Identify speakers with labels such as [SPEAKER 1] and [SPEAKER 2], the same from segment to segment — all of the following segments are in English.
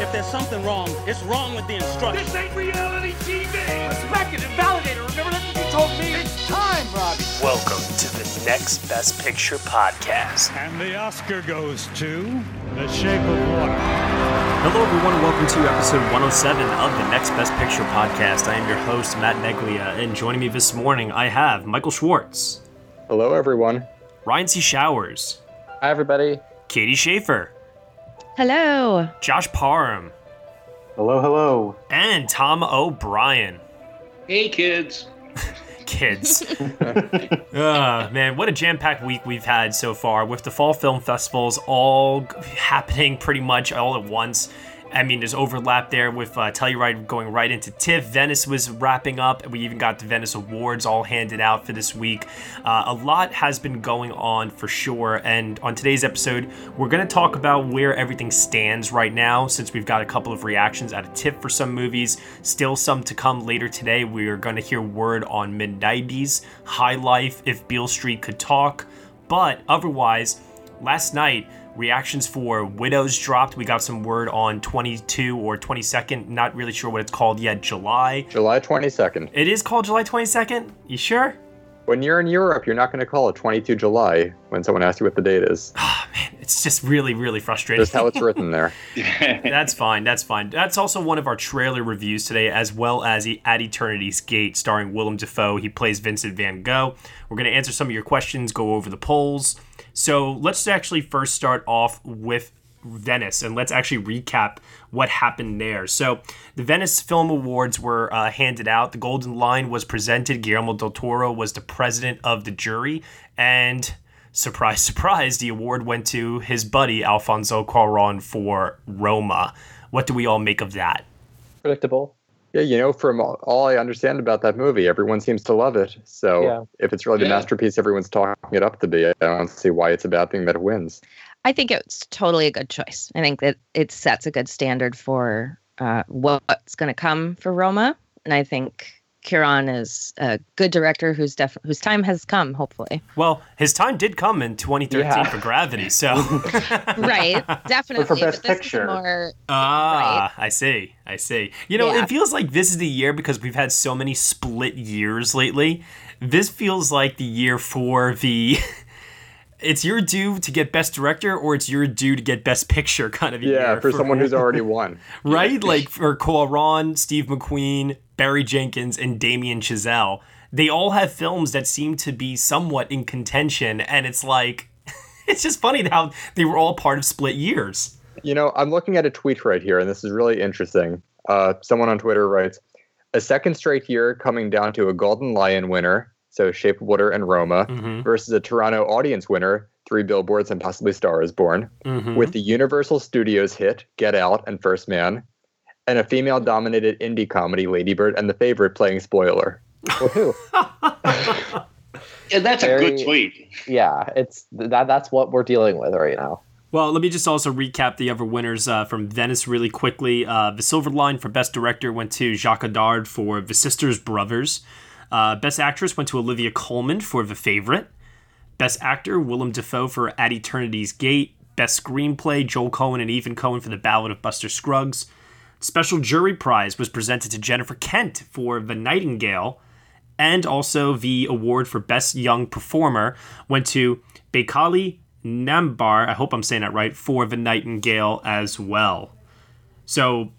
[SPEAKER 1] Don't laugh!
[SPEAKER 2] If there's something wrong, it's wrong with the instructions.
[SPEAKER 1] This ain't reality TV!
[SPEAKER 3] Respect it and validate it. Remember that's what you told me.
[SPEAKER 4] It's time, Robbie.
[SPEAKER 5] Welcome to the Next Best Picture podcast.
[SPEAKER 6] And the Oscar goes to The Shape of Water.
[SPEAKER 5] Hello, everyone, and welcome to episode 107 of the Next Best Picture podcast. I am your host, Matt Neglia, and joining me this morning, I have Michael Schwartz,
[SPEAKER 7] Hello, everyone.
[SPEAKER 5] Ryan C. Showers,
[SPEAKER 7] Hi, everybody.
[SPEAKER 5] Katie Schaefer,
[SPEAKER 8] Hello.
[SPEAKER 5] Josh Parham,
[SPEAKER 7] Hello, hello.
[SPEAKER 5] and Tom O'Brien.
[SPEAKER 9] Hey, kids.
[SPEAKER 5] Kids. uh, man, what a jam packed week we've had so far with the fall film festivals all happening pretty much all at once. I mean, there's overlap there with uh, Telluride going right into TIFF. Venice was wrapping up. We even got the Venice Awards all handed out for this week. Uh, a lot has been going on for sure. And on today's episode, we're going to talk about where everything stands right now since we've got a couple of reactions out of TIFF for some movies. Still some to come later today. We are going to hear word on mid 90s, High Life, If Beale Street Could Talk. But otherwise, last night, reactions for Widows dropped. We got some word on 22 or 22nd. Not really sure what it's called yet. July.
[SPEAKER 7] July 22nd.
[SPEAKER 5] It is called July 22nd? You sure?
[SPEAKER 7] When you're in Europe, you're not going to call it 22 July when someone asks you what the date is.
[SPEAKER 5] Oh, man, it's just really, really frustrating.
[SPEAKER 7] Just how it's written there.
[SPEAKER 5] That's fine. That's fine. That's also one of our trailer reviews today, as well as At Eternity's Gate, starring Willem Dafoe. He plays Vincent Van Gogh. We're going to answer some of your questions, go over the polls. So let's actually first start off with Venice and let's actually recap what happened there. So, the Venice Film Awards were uh, handed out. The Golden Lion was presented. Guillermo del Toro was the president of the jury. And surprise, surprise, the award went to his buddy Alfonso Cuaron for Roma. What do we all make of that?
[SPEAKER 7] Predictable. Yeah, you know, from all- all I understand about that movie, everyone seems to love it. So
[SPEAKER 8] Yeah.
[SPEAKER 7] if it's really the
[SPEAKER 9] Yeah.
[SPEAKER 7] masterpiece everyone's talking it up to be, I don't see why it's a bad thing that it wins.
[SPEAKER 8] I think it's totally a good choice. I think that it sets a good standard for uh, what's going to come for Roma, and I think Cuarón is a good director who's def- whose time has come. Hopefully,
[SPEAKER 5] Well, his time did come in 2013
[SPEAKER 7] Yeah.
[SPEAKER 5] for Gravity, so.
[SPEAKER 8] right? Definitely.
[SPEAKER 7] for Best Picture.
[SPEAKER 8] more
[SPEAKER 5] Ah, I see. I see. You know,
[SPEAKER 8] Yeah.
[SPEAKER 5] it feels like this is the year because we've had so many split years lately. This feels like the year for the. It's your due to get best director, or it's your due to get best picture, kind of.
[SPEAKER 7] Yeah,
[SPEAKER 5] year
[SPEAKER 7] for someone who's already won.
[SPEAKER 5] right, like for Cuarón, Steve McQueen, Barry Jenkins, and Damien Chazelle. They all have films that seem to be somewhat in contention, and it's like, it's just funny how they were all part of split years.
[SPEAKER 7] You know, I'm looking at a tweet right here, and this is really interesting. Uh, someone on Twitter writes, "A second straight year coming down to a Golden Lion winner, so Shape of Water and Roma,
[SPEAKER 5] Mhm.
[SPEAKER 7] versus a Toronto audience winner, Three Billboards and possibly Star Is Born,
[SPEAKER 5] Mhm.
[SPEAKER 7] with the Universal Studios hit Get Out and First Man, and a female-dominated indie comedy, Lady Bird and The Favorite, playing spoiler." Woohoo!
[SPEAKER 9] Yeah, that's a good tweet.
[SPEAKER 10] yeah, it's that. That's what we're dealing with right now.
[SPEAKER 5] Well, let me just also recap the other winners uh, from Venice really quickly. Uh, the Silver Lion for Best Director went to Jacques Audiard for The Sisters Brothers. Uh, Best Actress went to Olivia Colman for The Favorite. Best Actor, Willem Dafoe for At Eternity's Gate. Best Screenplay, Joel Coen and Ethan Coen for The Ballad of Buster Scruggs. Special Jury Prize was presented to Jennifer Kent for The Nightingale. And also the award for Best Young Performer went to Baykali Nambar, I hope I'm saying that right, for the Nightingale as well. So,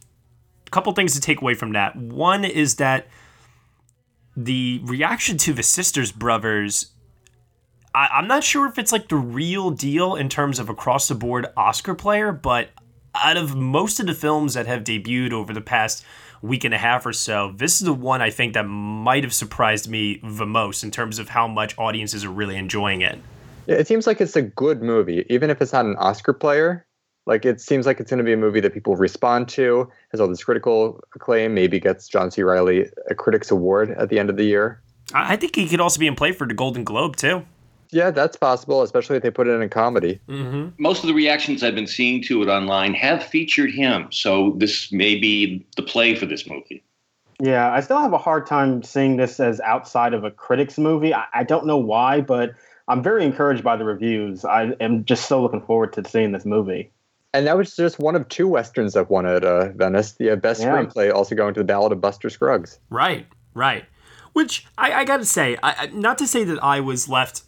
[SPEAKER 5] a couple things to take away from that. One is that the reaction to the Sisters Brothers, I, I'm not sure if it's like the real deal in terms of across the board Oscar player, but out of most of the films that have debuted over the past week and a half or so, this is the one I think that might have surprised me the most in terms of how much audiences are really enjoying it.
[SPEAKER 7] It seems like it's a good movie, even if it's not an Oscar player. Like it seems like it's going to be a movie that people respond to, has all this critical acclaim, maybe gets John C. Reilly a Critics Award at the end of the year.
[SPEAKER 5] I think he could also be in play for the Golden Globe too.
[SPEAKER 7] Yeah, that's possible, especially if they put it in a comedy.
[SPEAKER 5] Mm-hmm.
[SPEAKER 9] Most of the reactions I've been seeing to it online have featured him, so this may be the play for this movie.
[SPEAKER 11] Yeah, I still have a hard time seeing this as outside of a critics movie. I, I don't know why, but I'm very encouraged by the reviews. I am just so looking forward to seeing this movie.
[SPEAKER 7] And that was just one of two westerns that won at uh, Venice. The uh, best
[SPEAKER 11] Yeah.
[SPEAKER 7] screenplay also going to the Ballad of Buster Scruggs.
[SPEAKER 5] Right, right. Which I, I gotta say, I, I- not to say that I was left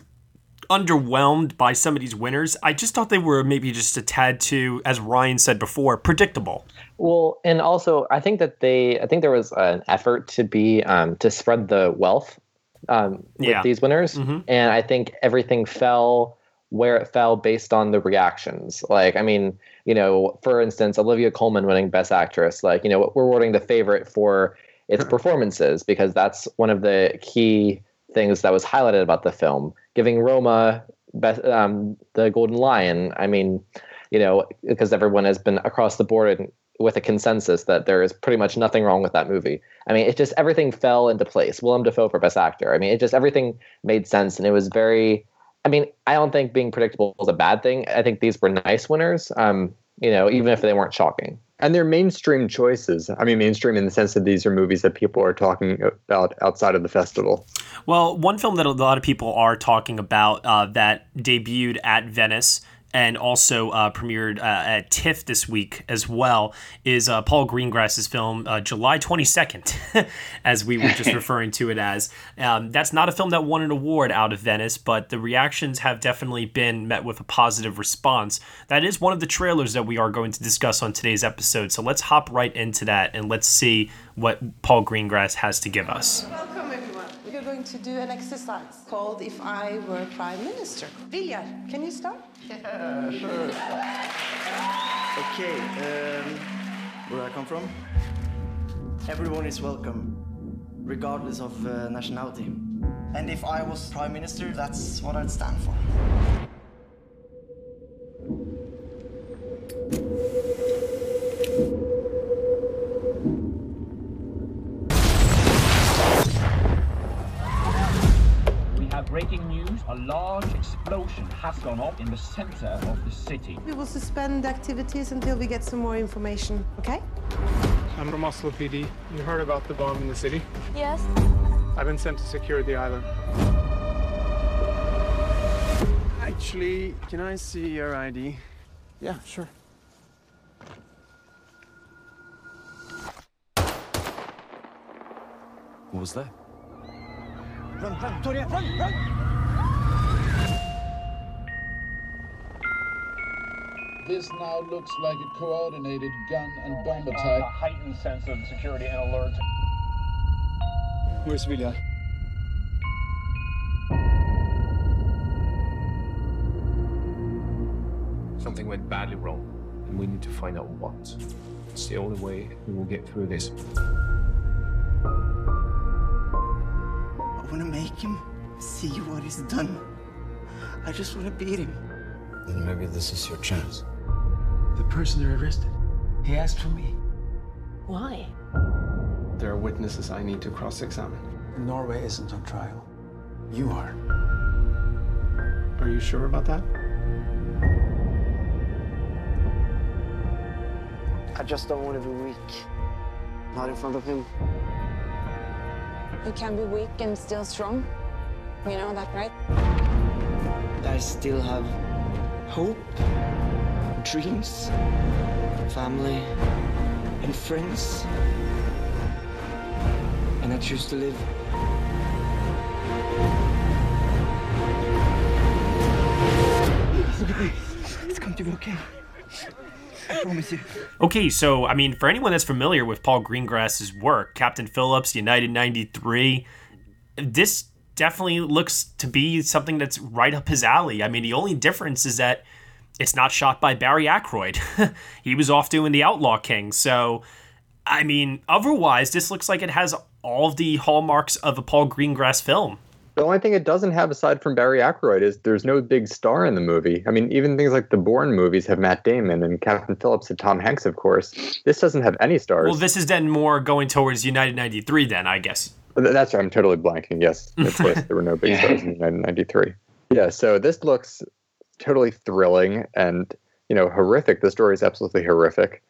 [SPEAKER 5] underwhelmed by some of these winners. I just thought they were maybe just a tad too, as Ryan said before, predictable.
[SPEAKER 10] Well, and also I think that they, I think there was an effort to be um, to spread the wealth um, with
[SPEAKER 5] Yeah.
[SPEAKER 10] these winners,
[SPEAKER 5] Mhm.
[SPEAKER 10] and I think everything fell where it fell based on the reactions. Like, I mean, you know, for instance, Olivia Colman winning Best Actress, like, you know, we're awarding the favorite for its performances because that's one of the key things that was highlighted about the film. Giving Roma best, um, the Golden Lion. I mean, you know, because everyone has been across the board and with a consensus that there is pretty much nothing wrong with that movie. I mean, it just everything fell into place. Willem Dafoe for Best Actor. I mean, it just everything made sense, and it was very. I mean, I don't think being predictable is a bad thing. I think these were nice winners. Um, you know, even if they weren't shocking.
[SPEAKER 7] And they're mainstream choices. I mean, mainstream in the sense that these are movies that people are talking about outside of the festival.
[SPEAKER 5] Well, one film that a lot of people are talking about uh, that debuted at Venice and also uh, premiered uh, at TIFF this week as well is uh, Paul Greengrass's film uh, July 22nd, as we were just referring to it as. Um, that's not a film that won an award out of Venice, but the reactions have definitely been met with a positive response. That is one of the trailers that we are going to discuss on today's episode. So let's hop right into that and let's see what Paul Greengrass has to give us.
[SPEAKER 12] Welcome everyone. We're going to do an exercise called If I Were Prime Minister. Viljar, can you start?
[SPEAKER 13] Yeah, sure. Okay, um, where I come from? Everyone is welcome, regardless of uh, nationality. And if I was prime minister, that's what I'd stand for.
[SPEAKER 14] Has gone off in the center of the city.
[SPEAKER 12] We will suspend activities until we get some more information, okay?
[SPEAKER 15] I'm from Oslo PD. You heard about the bomb in the city?
[SPEAKER 12] Yes.
[SPEAKER 15] I've been sent to secure the island. Actually, can I see your ID?
[SPEAKER 13] Yeah, sure.
[SPEAKER 16] What was that?
[SPEAKER 13] Run, run, Toria, run, run!
[SPEAKER 17] This now looks like a coordinated gun and bomb
[SPEAKER 14] uh,
[SPEAKER 17] A
[SPEAKER 14] heightened sense of security and alert.
[SPEAKER 15] Where's Vilja?
[SPEAKER 18] Something went badly wrong, and we need to find out what. It's the only way we will get through this.
[SPEAKER 13] I want to make him see what he's done. I just want to beat him.
[SPEAKER 16] Then maybe this is your chance.
[SPEAKER 13] The person they arrested, he asked for me.
[SPEAKER 12] Why?
[SPEAKER 15] There are witnesses I need to cross examine.
[SPEAKER 13] Norway isn't on trial. You are.
[SPEAKER 15] Are you sure about that?
[SPEAKER 13] I just don't want to be weak. Not in front of him.
[SPEAKER 19] You can be weak and still strong. You know that, right?
[SPEAKER 13] I still have hope, dreams, family, and friends. And I choose to live.
[SPEAKER 20] It's going to be okay.
[SPEAKER 5] Okay, so I mean, for anyone that's familiar with Paul Greengrass's work, Captain Phillips, United 93, this definitely looks to be something that's right up his alley. I mean, the only difference is that it's not shot by Barry Ackroyd. he was off doing The Outlaw King. So, I mean, otherwise, this looks like it has all the hallmarks of a Paul Greengrass film.
[SPEAKER 7] The only thing it doesn't have aside from Barry Ackroyd is there's no big star in the movie. I mean, even things like the Bourne movies have Matt Damon and Captain Phillips and Tom Hanks, of course. This doesn't have any stars.
[SPEAKER 5] Well, this is then more going towards United 93, then, I guess.
[SPEAKER 7] That's right. I'm totally blanking. Yes, of course, there were no big stars in 1993. Yeah, so this looks totally thrilling and you know horrific. The story is absolutely horrific,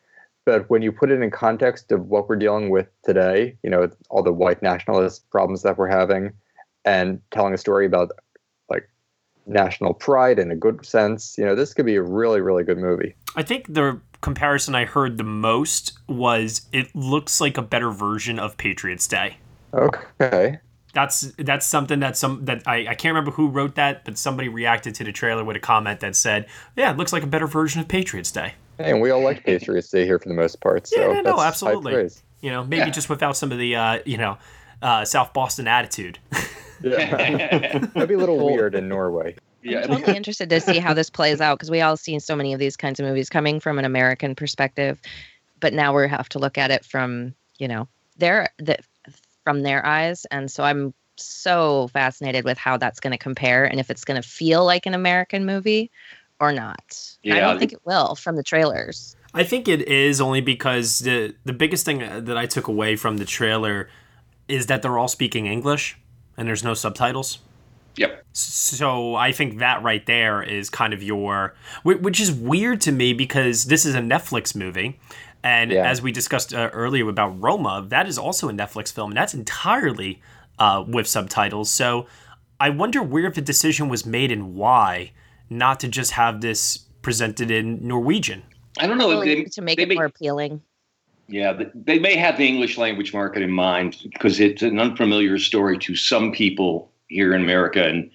[SPEAKER 7] but when you put it in context of what we're dealing with today, you know, all the white nationalist problems that we're having, and telling a story about like national pride in a good sense, you know, this could be a really, really good movie.
[SPEAKER 5] I think the comparison I heard the most was it looks like a better version of Patriots Day.
[SPEAKER 7] Okay.
[SPEAKER 5] That's that's something that some that I, I can't remember who wrote that, but somebody reacted to the trailer with a comment that said, "Yeah, it looks like a better version of Patriots Day."
[SPEAKER 7] Hey, and we all like Patriots Day here for the most part. So
[SPEAKER 5] yeah, no, no,
[SPEAKER 7] that's high
[SPEAKER 5] absolutely.
[SPEAKER 7] praise.
[SPEAKER 5] You know, maybe
[SPEAKER 7] Yeah.
[SPEAKER 5] just without some of the uh, you know uh, South Boston attitude.
[SPEAKER 7] Yeah. That'd be a little weird in Norway. Yeah.
[SPEAKER 8] I'm totally interested to see how this plays out because we all seen so many of these kinds of movies coming from an American perspective, but now we have to look at it from you know their the, from their eyes, and so I'm so fascinated with how that's going to compare and if it's going to feel like an American movie or not. I don't think it will from the trailers.
[SPEAKER 5] I think it is only because the the biggest thing uh, that I took away from the trailer is that they're all speaking English and there's no subtitles.
[SPEAKER 9] Yep.
[SPEAKER 5] So I think that right there is kind of your, which is weird to me because this is a Netflix movie, and
[SPEAKER 10] Yeah.
[SPEAKER 5] as we discussed uh, earlier about Roma, that is also a Netflix film, and that's entirely uh, with subtitles. So I wonder where the decision was made and why not to just have this presented in Norwegian.
[SPEAKER 9] I don't know.
[SPEAKER 8] Well,
[SPEAKER 9] They,
[SPEAKER 8] to make it
[SPEAKER 9] may-
[SPEAKER 8] more appealing.
[SPEAKER 9] Yeah, they may have the English language market in mind because it's an unfamiliar story to some people here in America and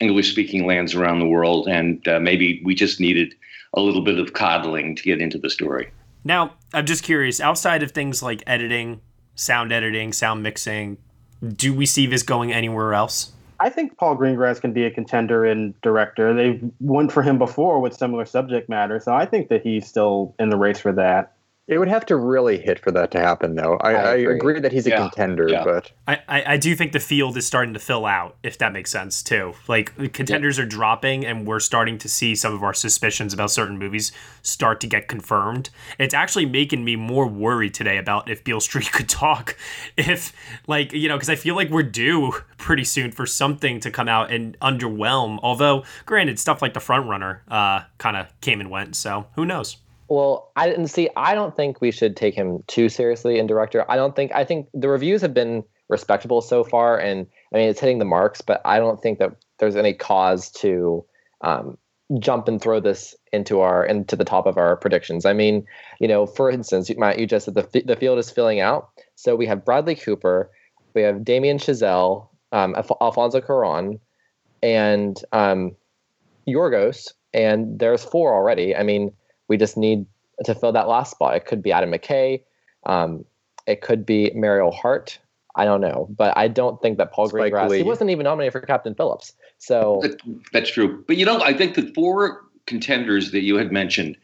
[SPEAKER 9] English speaking lands around the world. And uh, maybe we just needed a little bit of coddling to get into the story.
[SPEAKER 5] Now, I'm just curious, outside of things like editing, sound editing, sound mixing, do we see this going anywhere else?
[SPEAKER 11] I think Paul Greengrass can be a contender in director. They've for him before with similar subject matter, so I think that he's still in the race for that.
[SPEAKER 7] It would have to really hit for that to happen, though. I,
[SPEAKER 11] I
[SPEAKER 7] I,
[SPEAKER 11] agree.
[SPEAKER 7] agree. that he's a
[SPEAKER 11] Yeah.
[SPEAKER 7] contender,
[SPEAKER 11] Yeah.
[SPEAKER 7] but
[SPEAKER 5] I, I, I do think the field is starting to fill out, if that makes sense too. Like contenders are dropping, and we're starting to see some of our suspicions about certain movies start to get confirmed. It's actually making me more worried today about if Beale Street could talk. If like you know, because I feel like we're due pretty soon for something to come out and underwhelm. Although, granted, stuff like The Front Runner uh, kind of came and went, so who knows?
[SPEAKER 10] Well, I didn't see. I don't think we should take him too seriously in director. I don't think. I think the reviews have been respectable so far, and I mean it's hitting the marks. But I don't think that there's any cause to um, jump and throw this into our into the top of our predictions. I mean, you know, for instance, you- Matt, you just said the the field is filling out. So we have Bradley Cooper, we have Damien Chazelle, um, Alf- Alfonso Cuarón, and um, Yorgos, and there's four already. I mean, we just need to fill that last spot. It could be Adam McKay, um, it could be Mariel Hart. I don't know, but I don't think that Paul
[SPEAKER 7] Spike
[SPEAKER 10] Greengrass. He wasn't even nominated for Captain Phillips. So
[SPEAKER 9] That's true. But you know, I think the four contenders that you had mentioned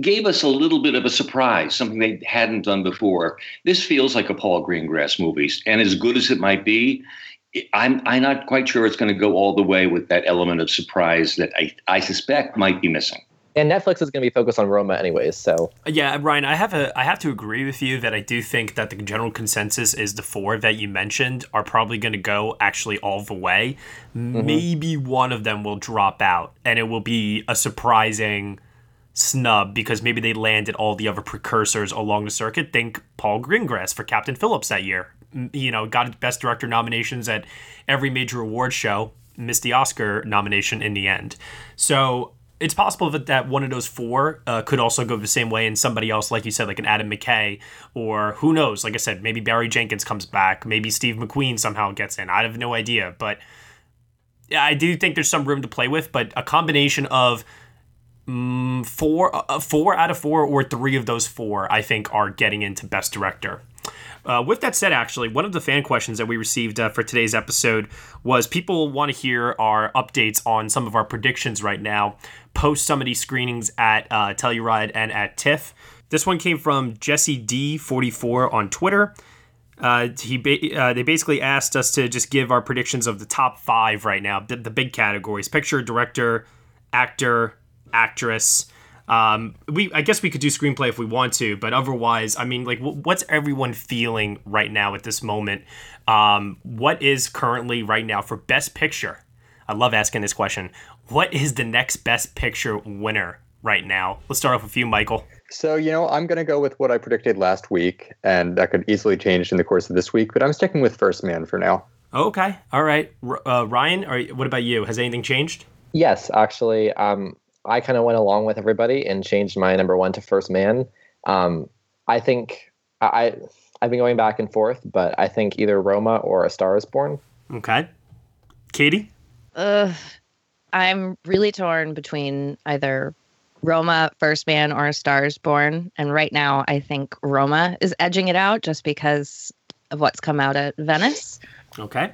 [SPEAKER 9] gave us a little bit of a surprise, something they hadn't done before. This feels like a Paul Greengrass movie, and as good as it might be, I'm I'm not quite sure it's going to go all the way with that element of surprise that I I suspect might be missing.
[SPEAKER 10] And Netflix is going to be focused on Roma anyways. So
[SPEAKER 5] Yeah, Ryan, I have a I have to agree with you that I do think that the general consensus is the four that you mentioned are probably going to go actually all the way. Mm-hmm. Maybe one of them will drop out, and it will be a surprising snub because maybe they landed all the other precursors along the circuit. Think Paul Greengrass for Captain Phillips that year. You know, got best director nominations at every major award show, missed the Oscar nomination in the end. So it's possible that, that one of those four uh, could also go the same way, and somebody else, like you said, like an Adam McKay, or who knows? Like I said, maybe Barry Jenkins comes back, maybe Steve McQueen somehow gets in. I have no idea, but I do think there's some room to play with. But a combination of Mm, four, uh, four out of four, or three of those four, I think, are getting into Best Director. Uh, with that said, actually, one of the fan questions that we received uh, for today's episode was people want to hear our updates on some of our predictions right now, post some of these screenings at uh, Telluride and at TIFF. This one came from Jesse D44 on Twitter. Uh, he ba- uh, they basically asked us to just give our predictions of the top five right now, the, the big categories: picture, director, actor, actress. Um, we I guess we could do screenplay if we want to, but otherwise, I mean, like, w- what's everyone feeling right now at this moment? Um, what is currently right now for Best Picture? I love asking this question. What is the next Best Picture winner right now? Let's start off with you, Michael.
[SPEAKER 7] So, you know, I'm going to go with what I predicted last week, and that could easily change in the course of this week, but I'm sticking with First Man for now.
[SPEAKER 5] Okay. All right. Uh, Ryan, or what about you? Has anything changed?
[SPEAKER 10] Yes, actually. Um, I kind of went along with everybody and changed my number one to First Man. Um, I think I I've been going back and forth, but I think either Roma or A Star Is Born.
[SPEAKER 5] Okay, Katie.
[SPEAKER 8] Uh, I'm really torn between either Roma, First Man, or A Star Is Born, and right now I think Roma is edging it out just because of what's come out at Venice.
[SPEAKER 5] Okay,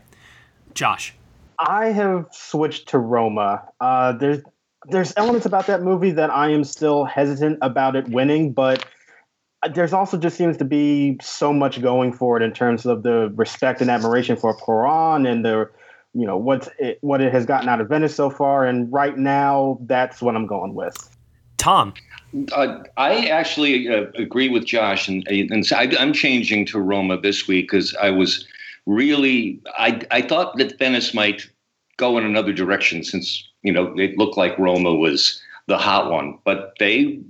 [SPEAKER 5] Josh.
[SPEAKER 11] I have switched to Roma. Uh, there's there's elements about that movie that I am still hesitant about it winning, but there's also just seems to be so much going for it in terms of the respect and admiration for Cuarón and the you know what's it, what it has gotten out of Venice so far. And right now, that's what I'm going with.
[SPEAKER 5] Tom.
[SPEAKER 9] Uh, I actually uh, agree with Josh, and, and so I, I'm changing to Roma this week because I was really I I thought that Venice might go in another direction since you know it looked like Roma was the hot one, but they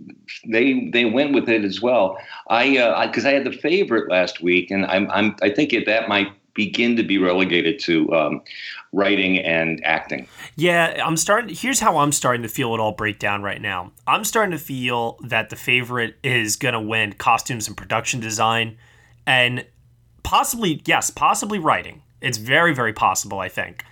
[SPEAKER 9] they they went with it as well. I because I, I, had the favorite last week, and I'm, I'm I think it, that might begin to be relegated to um, writing and acting.
[SPEAKER 5] Yeah, I'm starting. Here's how I'm starting to feel it all break down right now. I'm starting to feel that the favorite is going to win costumes and production design, and possibly yes, possibly writing. It's very very possible. I think.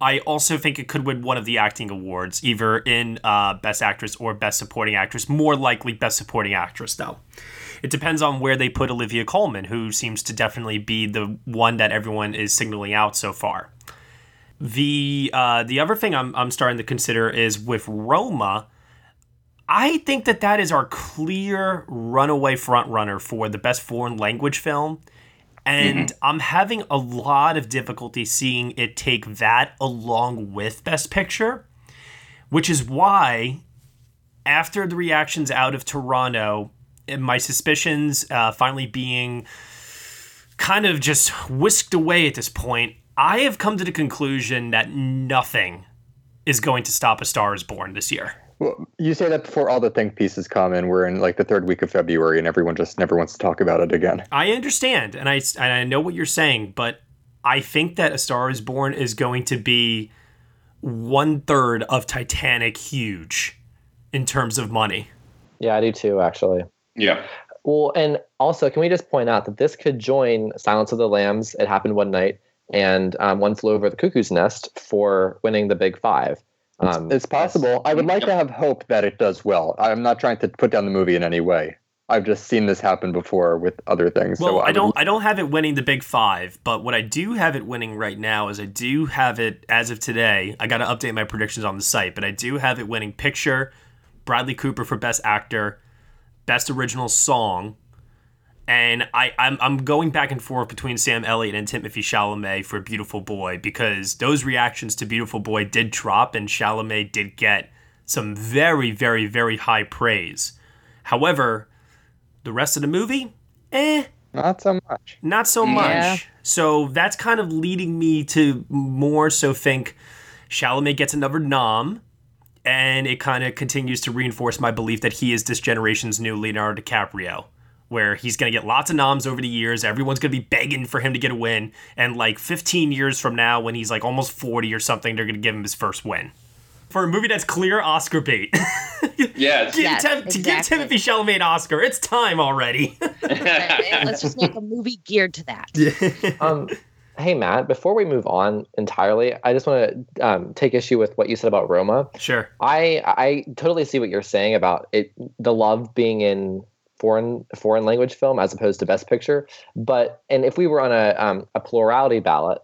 [SPEAKER 5] I also think it could win one of the acting awards, either in uh, Best Actress or Best Supporting Actress. More likely, Best Supporting Actress, though. It depends on where they put Olivia Colman, who seems to definitely be the one that everyone is signaling out so far. The uh, the other thing I'm, I'm starting to consider is with Roma. I think that that is our clear runaway frontrunner for the best foreign language film. And mm-hmm. I'm having a lot of difficulty seeing it take that along with Best Picture, which is why, after the reactions out of Toronto, my suspicions uh, finally being kind of just whisked away at this point, I have come to the conclusion that nothing is going to stop A Star is Born this year.
[SPEAKER 7] Well, you say that before all the think pieces come, and we're in like the third week of February, and everyone just never wants to talk about it again.
[SPEAKER 5] I understand, and I and I know what you're saying, but I think that A Star Is Born is going to be one third of Titanic huge in terms of money.
[SPEAKER 10] Yeah, I do too, actually.
[SPEAKER 9] Yeah.
[SPEAKER 10] Well, and also, can we just point out that this could join Silence of the Lambs? It happened one night, and um, One Flew Over the Cuckoo's Nest for winning the Big Five.
[SPEAKER 7] Um, it's possible. I would like to have hope that it does well. I'm not trying to put down the movie in any way. I've just seen this happen before with other things.
[SPEAKER 5] Well,
[SPEAKER 7] so
[SPEAKER 5] I, I don't. I don't have it winning the big five, but what I do have it winning right now is I do have it as of today. I got to update my predictions on the site, but I do have it winning picture, Bradley Cooper for best actor, best original song, and I, I'm, I'm going back and forth between Sam Elliott and Timothée Chalamet for Beautiful Boy because those reactions to Beautiful Boy did drop and Chalamet did get some very, very, very high praise. However, the rest of the movie, eh.
[SPEAKER 7] Not so much.
[SPEAKER 5] Not so
[SPEAKER 8] Yeah.
[SPEAKER 5] much. So that's kind of leading me to more so think Chalamet gets another nom, and it kind of continues to reinforce my belief that he is this generation's new Leonardo DiCaprio where he's going to get lots of noms over the years. Everyone's going to be begging for him to get a win. And like 15 years from now, when he's like almost 40 or something, they're going to give him his first win. For a movie that's clear Oscar bait.
[SPEAKER 9] yes.
[SPEAKER 5] Give
[SPEAKER 8] Yes,
[SPEAKER 5] Tim- To give. Timothée Chalamet an Oscar. It's time already.
[SPEAKER 8] Let's just make a movie geared to that.
[SPEAKER 10] um, Hey Matt, before we move on entirely, I just want to um, take issue with what you said about Roma.
[SPEAKER 5] Sure.
[SPEAKER 10] I I totally see what you're saying about it, the love being in foreign foreign language film as opposed to Best Picture. But and if we were on a um, a plurality ballot,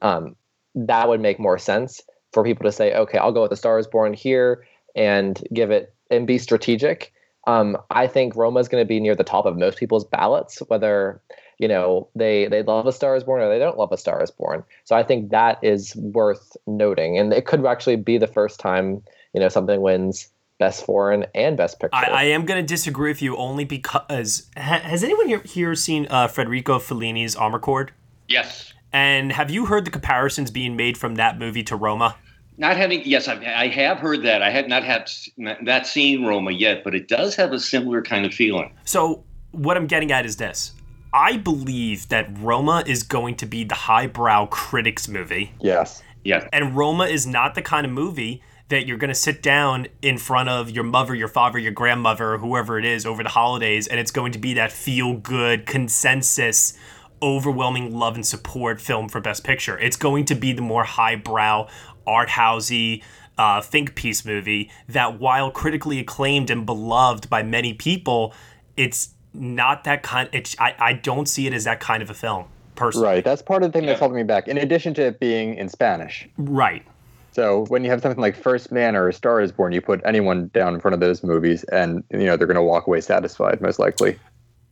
[SPEAKER 10] um, that would make more sense for people to say, okay, I'll go with The Star Is Born here and give it and be strategic. Um, I think Roma is going to be near the top of most people's ballots, whether you know they they love a star is born or they don't love a star is born so i think that is worth noting and it could actually be the first time you know something wins best foreign and best picture
[SPEAKER 5] I, I am going to disagree with you only because ha, has anyone here, here seen uh, Federico Fellini's Amarcord?
[SPEAKER 9] Yes.
[SPEAKER 5] And have you heard the comparisons being made from that movie to Roma?
[SPEAKER 9] Not having yes, I've, I have heard that. I had not had not seen Roma yet, but it does have a similar kind of feeling.
[SPEAKER 5] So what I'm getting at is this: I believe that Roma is going to be the highbrow critics movie.
[SPEAKER 7] Yes.
[SPEAKER 9] Yeah.
[SPEAKER 5] And Roma is not the kind of movie that you're going to sit down in front of your mother, your father, your grandmother, or whoever it is over the holidays, and it's going to be that feel good consensus, overwhelming love and support film for Best Picture. It's going to be the more highbrow, art housey, uh, think piece movie that, while critically acclaimed and beloved by many people, it's not that kind. It's I, I don't see it as that kind of a film personally.
[SPEAKER 7] Right. That's part of the thing that's holding me back. In addition to it being in Spanish.
[SPEAKER 5] Right.
[SPEAKER 7] So when you have something like First Man or A Star Is Born, you put anyone down in front of those movies, and you know they're going to walk away satisfied, most likely.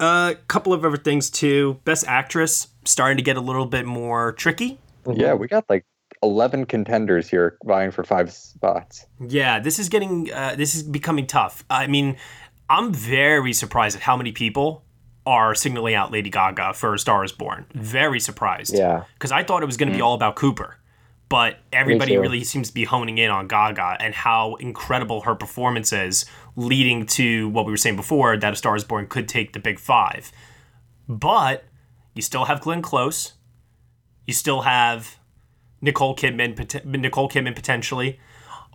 [SPEAKER 5] A uh, couple of other things too. Best Actress starting to get a little bit more tricky.
[SPEAKER 7] Yeah, we got like 11 contenders here vying for five spots.
[SPEAKER 5] Yeah, this is getting uh, this is becoming tough. I mean, I'm very surprised at how many people are signaling out Lady Gaga for A Star Is Born. Very surprised.
[SPEAKER 10] Yeah.
[SPEAKER 5] Because I thought it was going to
[SPEAKER 10] Mm.
[SPEAKER 5] be all about Cooper, but everybody really seems to be honing in on Gaga and how incredible her performance is, leading to what we were saying before that A Star Is Born could take the big five. But you still have Glenn Close. You still have Nicole Kidman, pot- Nicole Kidman potentially.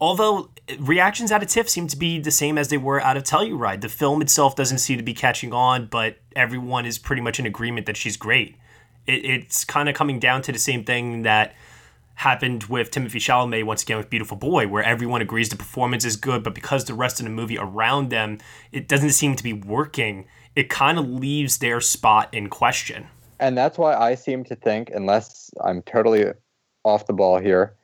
[SPEAKER 5] Although uh, reactions out of TIFF seem to be the same as they were out of Telluride. The film itself doesn't seem to be catching on, but everyone is pretty much in agreement that she's great. It, it's kind of coming down to the same thing that happened with Timothée Chalamet once again with Beautiful Boy, where everyone agrees the performance is good, but because the rest of the movie around them, it doesn't seem to be working, it kind of leaves their spot in question.
[SPEAKER 7] And that's why I seem to think, unless I'm totally off the ball here,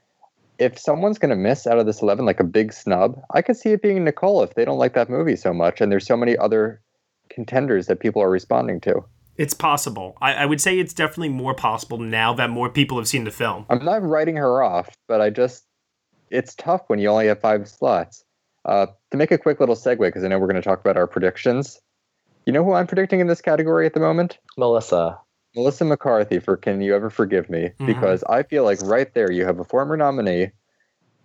[SPEAKER 7] if someone's going to miss out of this 11, like a big snub, I could see it being Nicole if they don't like that movie so much. And there's so many other contenders that people are responding to.
[SPEAKER 5] It's possible. I, I would say it's definitely more possible now that more people have seen the film.
[SPEAKER 7] I'm not writing her off, but I just, it's tough when you only have five slots. Uh, to make a quick little segue, because I know we're going to talk about our predictions. You know who I'm predicting in this category at the moment?
[SPEAKER 10] Melissa.
[SPEAKER 7] Melissa McCarthy for Can You Ever Forgive Me?
[SPEAKER 10] Mhm.
[SPEAKER 7] Because I feel like right there you have a former nominee,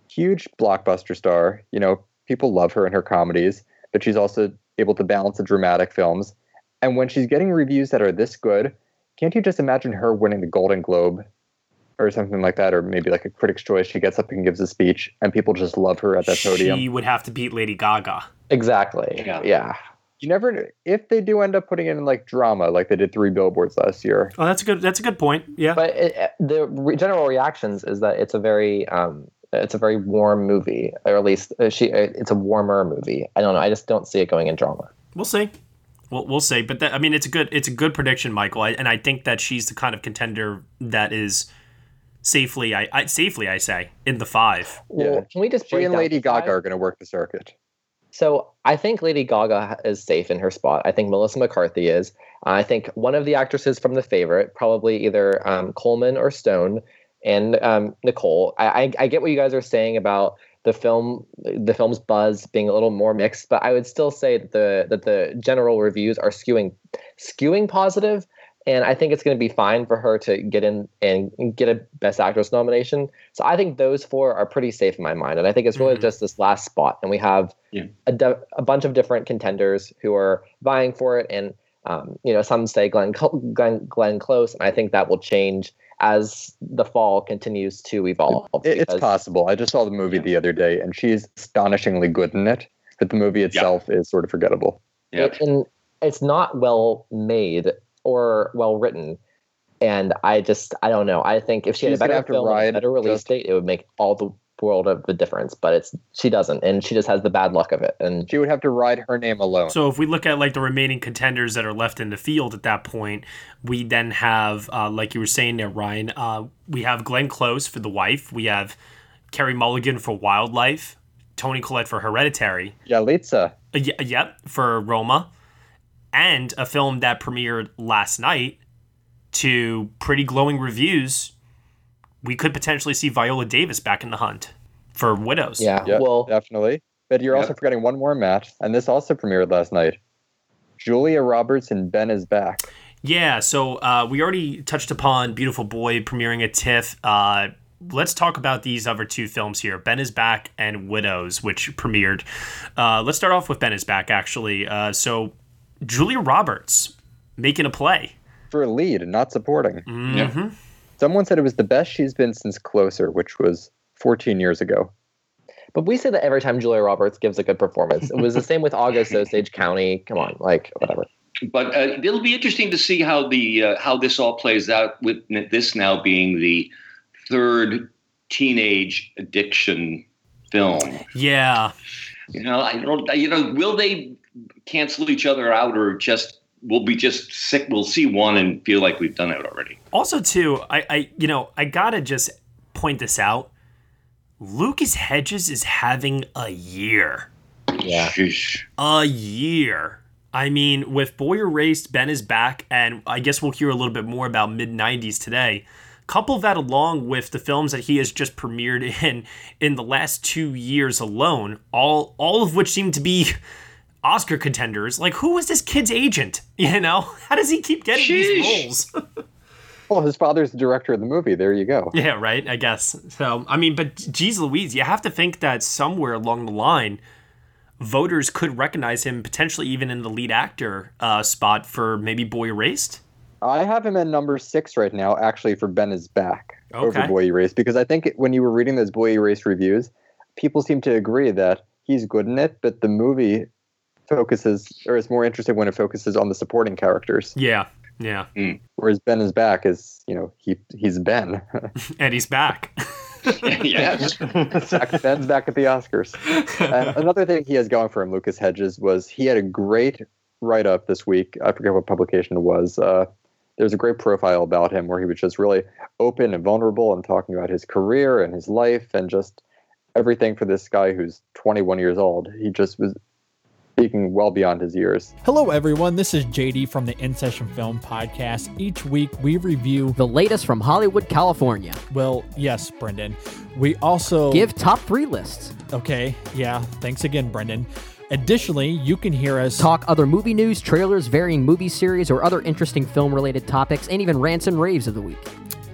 [SPEAKER 7] huge blockbuster star. You know, people love her in her comedies, but she's also able to balance the dramatic films. And when she's getting reviews that are this good, can't you just imagine her winning the Golden Globe or something like that? Or maybe like a Critics' Choice, she gets up and gives a speech, and people just love her at that podium.
[SPEAKER 5] She would have to beat Lady Gaga.
[SPEAKER 10] Exactly.
[SPEAKER 7] Yeah.
[SPEAKER 10] yeah.
[SPEAKER 7] You never, if they do end up putting it in like drama, like they did Three Billboards last year.
[SPEAKER 5] Oh, that's a good. That's a good point. Yeah.
[SPEAKER 10] But it, it- the re- general reactions is that it's a very um, it's a very warm movie, or at least uh, she uh, it's a warmer movie. I don't know. I just don't see it going in drama.
[SPEAKER 5] We'll see. We'll, we'll see. But that, I mean, it's a good it's a good prediction, Michael. I, and I think that she's the kind of contender that is safely, I, I safely, I say, in the five.
[SPEAKER 7] Yeah.
[SPEAKER 10] Can we just
[SPEAKER 7] She and Lady Gaga
[SPEAKER 10] five?
[SPEAKER 7] are going to work the circuit.
[SPEAKER 10] So I think Lady Gaga is safe in her spot. I think Melissa McCarthy is. I think one of the actresses from The Favorite, probably either um, Colman or Stone, and um, Nicole. I, I, I get what you guys are saying about the film, the film's buzz being a little more mixed, but I would still say that the that the general reviews are skewing skewing positive, and I think it's going to be fine for her to get in and get a Best Actress nomination. So I think those four are pretty safe in my mind, and I think it's really just this last spot, and we have a, de- a bunch of different contenders who are vying for it, and um, you know some say Glenn, Cl- Glenn Glenn Close, and I think that will change as the fall continues to evolve.
[SPEAKER 7] It, it's possible. I just saw the movie the other day, and she's astonishingly good in it. But the movie itself is sort of forgettable.
[SPEAKER 10] It- and it's not well made or well written and I just I don't know. I think if she had a better
[SPEAKER 7] have to
[SPEAKER 10] film, and a better release
[SPEAKER 7] just-
[SPEAKER 10] date, it would make all the world of the difference. But it's she doesn't, and she just has the bad luck of it. And
[SPEAKER 7] she would have to ride her name alone.
[SPEAKER 5] So if we look at like the remaining contenders that are left in the field at that point, we then have, uh, like you were saying there, Ryan, uh, we have Glenn Close for The Wife, we have Carey Mulligan for Wildlife, Toni Collette for Hereditary,
[SPEAKER 7] Yalitza.
[SPEAKER 5] uh, y- yep, for Roma, and a film that premiered last night to pretty glowing reviews. We could potentially see Viola Davis back in the hunt for Widows.
[SPEAKER 10] yeah,
[SPEAKER 7] Yeah,
[SPEAKER 10] well,
[SPEAKER 7] definitely. But you're also forgetting one more, Matt, and this also premiered last night. Julia Roberts and Ben is back.
[SPEAKER 5] Yeah, so uh, we already touched upon Beautiful Boy premiering at TIFF. Uh, let's talk about these other two films here Ben is Back and Widows, which premiered. Uh, let's start off with Ben is Back, actually. Uh, so, Julia Roberts making a play.
[SPEAKER 7] For a lead, and not supporting.
[SPEAKER 5] hmm
[SPEAKER 7] Someone said it was the best she's been since Closer, which was 14 years ago.
[SPEAKER 10] but we say that every time Julia Roberts gives a good performance. It was the same with August Osage County. Come on, like whatever.
[SPEAKER 9] But uh, it'll be interesting to see how the uh, how this all plays out with this now being the third teenage addiction film.
[SPEAKER 5] Yeah.
[SPEAKER 9] You know, I don't. You know, will they cancel each other out, or just we'll be just sick? We'll see one and feel like we've done it already.
[SPEAKER 5] Also, too, I, I, you know, I gotta just point this out. Lucas Hedges is having a year.
[SPEAKER 10] Yeah.
[SPEAKER 9] Sheesh.
[SPEAKER 5] a year. I mean, with Boy Erased, Ben is back, and I guess we'll hear a little bit more about mid '90s today. Couple that along with the films that he has just premiered in in the last two years alone, all all of which seem to be Oscar contenders. Like, who was this kid's agent? You know, how does he keep getting these roles?
[SPEAKER 7] Well, his father's the director of the movie. There you go.
[SPEAKER 5] Yeah, right. I guess. So, I mean, but geez, Louise, you have to think that somewhere along the line, voters could recognize him potentially even in the lead actor uh, spot for maybe Boy Erased.
[SPEAKER 7] I have him at number six right now, actually, for Ben is back over
[SPEAKER 5] Okay.
[SPEAKER 7] Boy Erased, because I think when you were reading those Boy Erased reviews, people seem to agree that he's good in it, but the movie focuses, or is more interesting when it focuses on the supporting characters.
[SPEAKER 5] Yeah, yeah.
[SPEAKER 7] Whereas Ben is back is, you know, he he's Ben.
[SPEAKER 5] and he's back.
[SPEAKER 9] yeah.
[SPEAKER 7] Back- Ben's back at the Oscars. And another thing he has going for him, Lucas Hedges, was he had a great write up this week. I forget what publication it was. Uh, there's a great profile about him where he was just really open and vulnerable and talking about his career and his life and just everything for this guy who's 21 years old. He just was speaking well beyond his years.
[SPEAKER 21] Hello, everyone. This is JD from the In Session Film Podcast. Each week we review
[SPEAKER 22] the latest from Hollywood, California.
[SPEAKER 21] Well, yes, Brendan. We also
[SPEAKER 22] Give top three lists.
[SPEAKER 21] Okay, yeah. Thanks again, Brendan. Additionally, you can hear us
[SPEAKER 22] Talk other movie news, trailers, varying movie series, or other interesting film related topics, and even rants and raves of the week.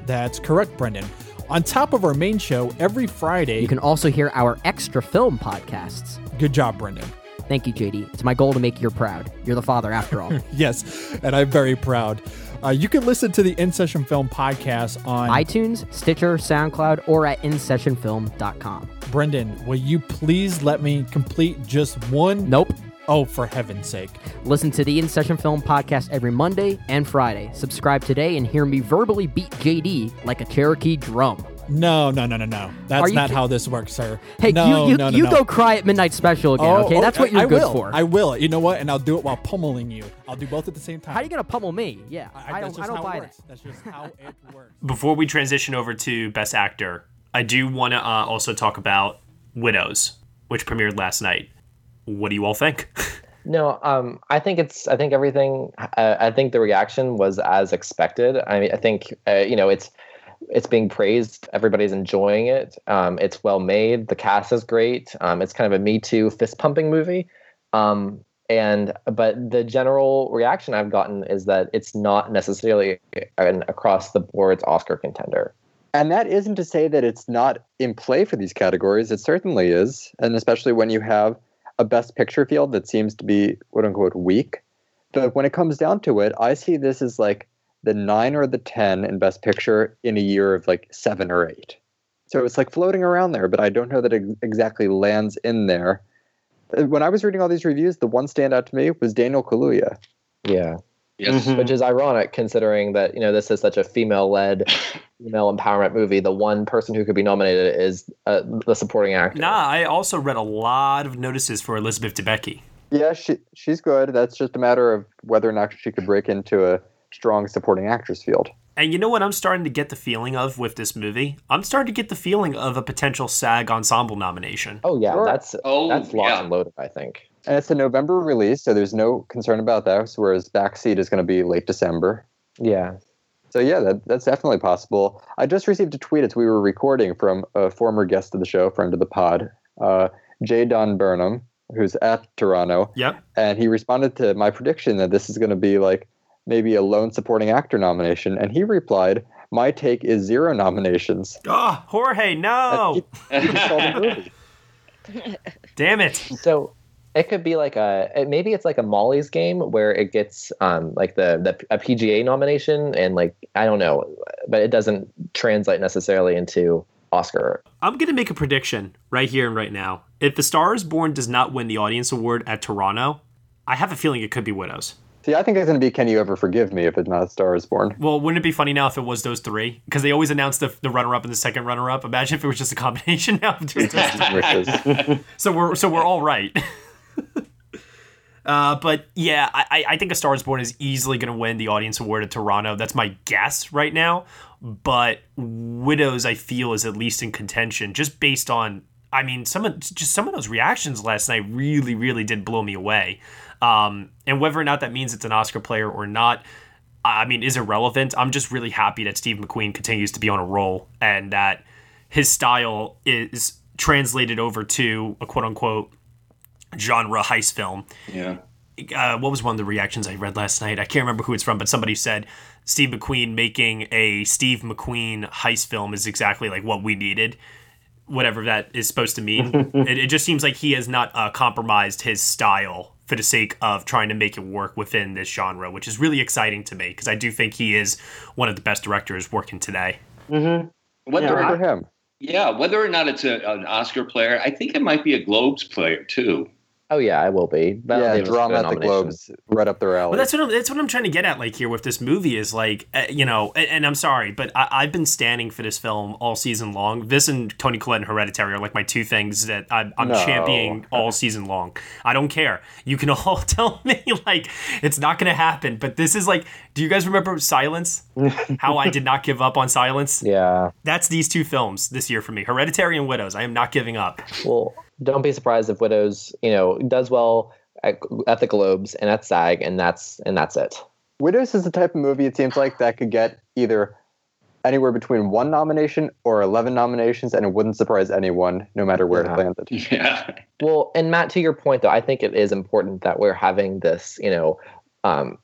[SPEAKER 21] That's correct, Brendan. On top of our main show, every Friday.
[SPEAKER 22] You can also hear our extra film podcasts.
[SPEAKER 21] Good job, Brendan.
[SPEAKER 22] Thank you, JD. It's my goal to make you proud. You're the father, after all.
[SPEAKER 21] yes, and I'm very proud. Uh, you can listen to the In Session Film podcast on
[SPEAKER 22] iTunes, Stitcher, SoundCloud, or at InSessionFilm.com.
[SPEAKER 21] Brendan, will you please let me complete just one?
[SPEAKER 22] Nope.
[SPEAKER 21] Oh, for heaven's sake.
[SPEAKER 22] Listen to the In Session Film podcast every Monday and Friday. Subscribe today and hear me verbally beat JD like a Cherokee drum.
[SPEAKER 21] No, no, no, no, no. That's
[SPEAKER 22] you
[SPEAKER 21] not
[SPEAKER 22] ki-
[SPEAKER 21] how this works, sir.
[SPEAKER 22] Hey,
[SPEAKER 21] no,
[SPEAKER 22] you you,
[SPEAKER 21] no, no,
[SPEAKER 22] you
[SPEAKER 21] no.
[SPEAKER 22] go cry at Midnight Special again,
[SPEAKER 21] Oh,
[SPEAKER 22] okay? That's what you're
[SPEAKER 21] I
[SPEAKER 22] good
[SPEAKER 21] will.
[SPEAKER 22] for.
[SPEAKER 21] I will. You know what? And I'll do it while pummeling you. I'll do both at the same time.
[SPEAKER 22] How are you gonna pummel me? Yeah,
[SPEAKER 21] I,
[SPEAKER 22] I, don't. I don't buy
[SPEAKER 21] it
[SPEAKER 22] that.
[SPEAKER 21] That's just how it works.
[SPEAKER 5] Before we transition over to Best Actor, I do want to uh, also talk about Widows, which premiered last night. What do you all think?
[SPEAKER 10] No, um, I think it's. I think everything. Uh, I think the reaction was as expected. I mean, I think uh, you know it's it's being praised. Everybody's enjoying it. Um, it's well made. The cast is great. Um, it's kind of a Me Too fist pumping movie. Um, and but the general reaction I've gotten is that it's not necessarily an across the board Oscar contender.
[SPEAKER 7] And that isn't to say that it's not in play for these categories. It certainly is. And especially when you have a best picture field that seems to be quote unquote weak. But when it comes down to it, I see this as like the nine or the 10 in best picture in a year of like seven or eight. So it's like floating around there, but I don't know that it exactly lands in there. Uh, When I was reading all these reviews, the one standout to me was Daniel Kaluuya.
[SPEAKER 10] Yeah.
[SPEAKER 9] Yes.
[SPEAKER 11] Mhm.
[SPEAKER 10] which is ironic considering that you know this is such a female-led, female empowerment movie. The one person who could be nominated is uh, the supporting actor.
[SPEAKER 5] Nah, I also read a lot of notices for Elizabeth Debicki.
[SPEAKER 7] Yeah, she she's good. That's just a matter of whether or not she could break into a strong supporting actress field.
[SPEAKER 5] And you know what I'm starting to get the feeling of with this movie? I'm starting to get the feeling of a potential SAG ensemble nomination.
[SPEAKER 10] Oh yeah,
[SPEAKER 7] Sure.
[SPEAKER 10] that's
[SPEAKER 9] Oh,
[SPEAKER 10] that's locked
[SPEAKER 9] yeah.
[SPEAKER 10] and loaded. I think.
[SPEAKER 7] And it's a November release, so there's no concern about that. Whereas Backseat is going to be late December.
[SPEAKER 10] Yeah.
[SPEAKER 7] So yeah, that, that's definitely possible. I just received a tweet as we were recording from a former guest of the show, friend of the pod, uh, Jay Don Burnham, who's at Toronto,
[SPEAKER 5] Yep.
[SPEAKER 7] and he responded to my prediction that this is going to be like maybe a lone supporting actor nomination, and he replied, "My take is zero nominations."
[SPEAKER 5] Ah, Jorge, no!
[SPEAKER 7] He just saw the movie.
[SPEAKER 5] Damn it.
[SPEAKER 10] So it could be like a it- maybe it's like a Molly's game where it gets um like the the a PGA nomination and like I don't know, but it doesn't translate necessarily into Oscar.
[SPEAKER 5] I'm going to make a prediction right here and right now. If The Star is Born does not win the audience award at Toronto, I have a feeling it could be Widows.
[SPEAKER 7] See, I think it's going to be "Can You Ever Forgive Me" if it's not a "Star Is Born."
[SPEAKER 5] Well, wouldn't it be funny now if it was those three? Because they always announce the, the runner up and the second runner up. Imagine if it was just a combination now. of just those two. So we're so we're all right. uh, but yeah, I, I- I think A Star Is Born is easily going to win the audience award at Toronto. That's my guess right now. But Widows, I feel, is at least in contention, just based on. I mean, some of just some of those reactions last night really, really did blow me away. Um, and whether or not that means it's an Oscar player or not, I mean, is irrelevant. I'm just really happy that Steve McQueen continues to be on a roll and that his style is translated over to a quote unquote genre heist film.
[SPEAKER 9] Yeah.
[SPEAKER 5] Uh, what was one of the reactions I read last night? I can't remember who it's from, but somebody said Steve McQueen making a Steve McQueen heist film is exactly like what we needed. Whatever that is supposed to mean. it, it just seems like he has not uh, compromised his style for the sake of trying to make it work within this genre, which is really exciting to me because I do think he is one of the best directors working today.
[SPEAKER 11] Mm-hmm.
[SPEAKER 9] Whether
[SPEAKER 7] Good
[SPEAKER 9] or not,
[SPEAKER 7] him.
[SPEAKER 9] yeah, whether or not it's a, an Oscar player, I think it might be a Globes player too.
[SPEAKER 10] Oh yeah, I will be. Val
[SPEAKER 7] yeah,
[SPEAKER 10] Davis
[SPEAKER 7] drama at the. Globes, right up their alley.
[SPEAKER 5] Well, that's what I'm, that's what I'm trying to get at. Like here with this movie is like, uh, you know, and, and I'm sorry, but I, I've been standing for this film all season long. This and Toni Collette and Hereditary are like my two things that I'm, I'm
[SPEAKER 7] No.
[SPEAKER 5] championing all season long. I don't care. You can all tell me like it's not going to happen, but this is like, do you guys remember Silence? How I did not give up on Silence.
[SPEAKER 10] Yeah.
[SPEAKER 5] That's these two films this year for me: Hereditary and Widows. I am not giving up.
[SPEAKER 10] Well, don't be surprised if Widows, you know, does well at, at the Globes and at SAG, and that's and that's it.
[SPEAKER 7] Widows is the type of movie it seems like that could get either anywhere between one nomination or 11 nominations, and it wouldn't surprise anyone, no matter where
[SPEAKER 10] Yeah.
[SPEAKER 7] it landed.
[SPEAKER 9] Yeah.
[SPEAKER 10] Well, and Matt, to your point though, I think it is important that we're having this, you know, um,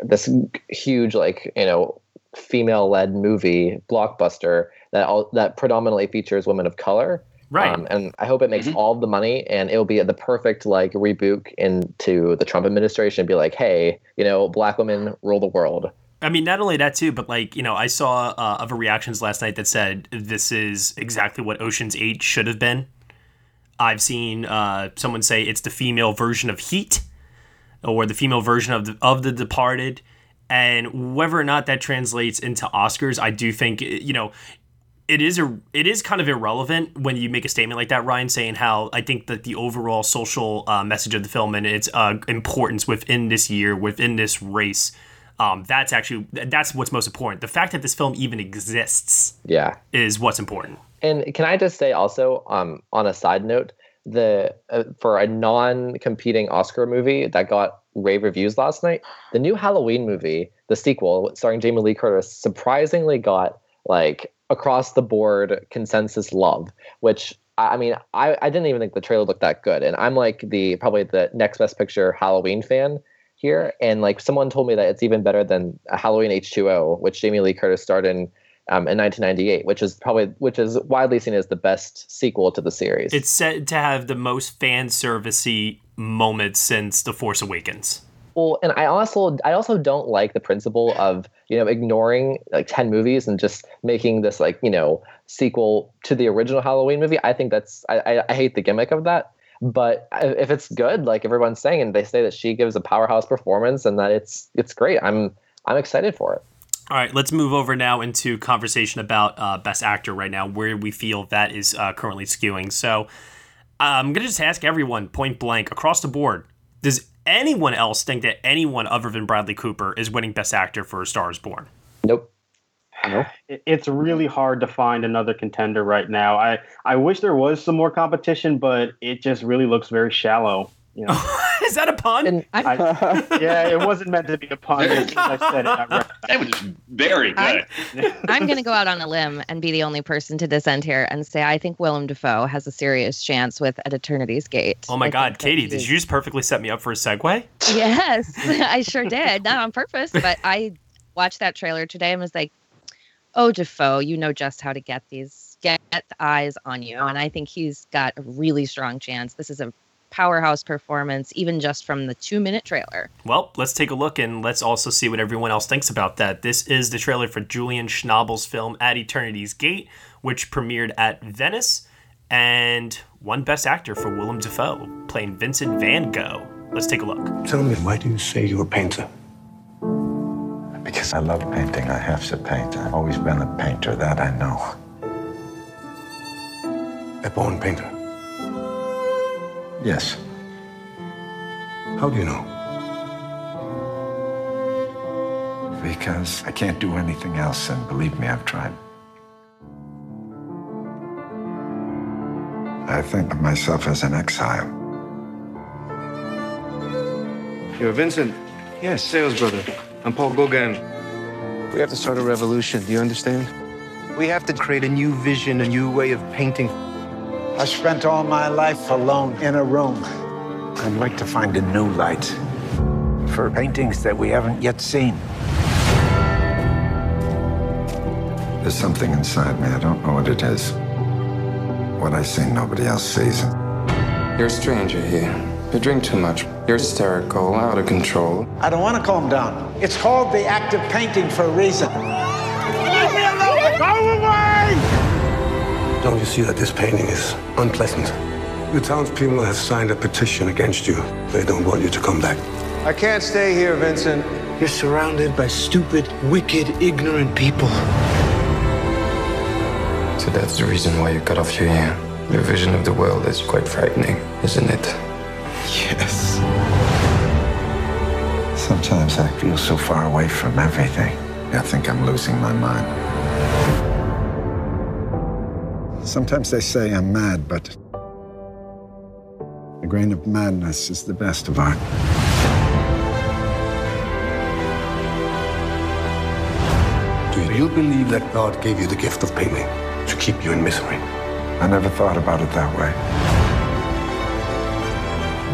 [SPEAKER 10] this huge like you know female-led movie blockbuster that all that predominantly features women of color.
[SPEAKER 5] Right.
[SPEAKER 10] Um, and I hope it makes all the money and it'll be the perfect like reboot into the Trump administration and be like, hey, you know, black women rule the world.
[SPEAKER 5] I mean, not only that too, but like you know, I saw uh, other reactions last night that said this is exactly what Ocean's Eight should have been. I've seen uh, someone say it's the female version of Heat, or the female version of the, of The Departed, and whether or not that translates into Oscars, I do think you know it is a it is kind of irrelevant when you make a statement like that, Ryan, saying how I think that the overall social uh, message of the film and its uh, importance within this year, within this race, um, that's actually that's what's most important. The fact that this film even exists
[SPEAKER 10] Yeah.
[SPEAKER 5] is what's important.
[SPEAKER 10] And can I just say also, um, on a side note, the uh, for a non-competing Oscar movie that got rave reviews last night, the new Halloween movie, the sequel starring Jamie Lee Curtis, surprisingly got like across the board consensus love. Which I mean, I, I didn't even think the trailer looked that good, and I'm like the probably the next best picture Halloween fan here, and like someone told me that it's even better than Halloween H2O, which Jamie Lee Curtis starred in um, in 1998, which is probably which is widely seen as the best sequel to the series.
[SPEAKER 5] It's said to have the most fan servicey moments since The Force Awakens.
[SPEAKER 10] Well, and I also I also don't like the principle of you know ignoring like ten movies and just making this like you know sequel to the original Halloween movie. I think that's I I, I hate the gimmick of that. but if it's good, like everyone's saying, and they say that she gives a powerhouse performance and that it's it's great, I'm I'm excited for it.
[SPEAKER 5] All right, let's move over now into conversation about uh, best actor right now, where we feel that is uh, currently skewing. So I'm gonna just ask everyone point blank across the board: Does anyone else think that anyone other than Bradley Cooper is winning best actor for A Star Is Born?
[SPEAKER 10] Nope.
[SPEAKER 11] No. It's really hard to find another contender right now. I, I wish there was some more competition, but it just really looks very shallow. You know,
[SPEAKER 5] is that a pun?
[SPEAKER 11] I, yeah, it wasn't meant to be a pun. As I said it, I read
[SPEAKER 9] That was very good.
[SPEAKER 8] I'm going to go out on a limb and be the only person to dissent here and say I think Willem Dafoe has a serious chance with At Eternity's Gate.
[SPEAKER 5] Oh my
[SPEAKER 8] I
[SPEAKER 5] God, Katie, did you just perfectly set me up for a segue?
[SPEAKER 8] Yes, I sure did. Not on purpose, but I watched that trailer today and was like, "Oh, Dafoe, you know just how to get these get eyes on you." And I think he's got a really strong chance. This is a powerhouse performance, even just from the two-minute trailer.
[SPEAKER 5] Well, let's take a look and let's also see what everyone else thinks about that. This is the trailer for Julian Schnabel's film At Eternity's Gate, which premiered at Venice and won Best Actor for Willem Dafoe, playing Vincent Van Gogh. Let's take a look.
[SPEAKER 16] Tell me, why do you say you're a painter?
[SPEAKER 23] Because I love painting. I have to paint. I've always been a painter, that I know.
[SPEAKER 16] A born painter.
[SPEAKER 23] Yes.
[SPEAKER 16] How do you know?
[SPEAKER 23] Because I can't do anything else, and believe me, I've tried. I think of myself as an exile.
[SPEAKER 24] You're Vincent?
[SPEAKER 23] Yes.
[SPEAKER 24] Sales brother. I'm Paul Gauguin.
[SPEAKER 16] We have to start a revolution. Do you understand?
[SPEAKER 24] We have to create a new vision, a new way of painting.
[SPEAKER 23] I spent all my life alone in a room. I'd like to find a new light for paintings that we haven't yet seen. There's something inside me. I don't know what it is. What I see, nobody else sees it.
[SPEAKER 16] You're a stranger here. You drink too much. You're hysterical, out of control.
[SPEAKER 23] I don't want to calm down. It's called the act of painting for a reason.
[SPEAKER 3] Leave me alone! Go away!
[SPEAKER 16] Don't you see that this painting is unpleasant? The townspeople have signed a petition against you. They don't want you to come back.
[SPEAKER 24] I can't stay here, Vincent.
[SPEAKER 16] You're surrounded by stupid, wicked, ignorant people.
[SPEAKER 18] So that's the reason why you cut off your ear. Your vision of the world is quite frightening, isn't it?
[SPEAKER 23] Yes. Sometimes I feel so far away from everything. I think I'm losing my mind. Sometimes they say I'm mad, but a grain of madness is the best of art.
[SPEAKER 16] Do you believe that God gave you the gift of painting to keep you in misery?
[SPEAKER 23] I never thought about it that way.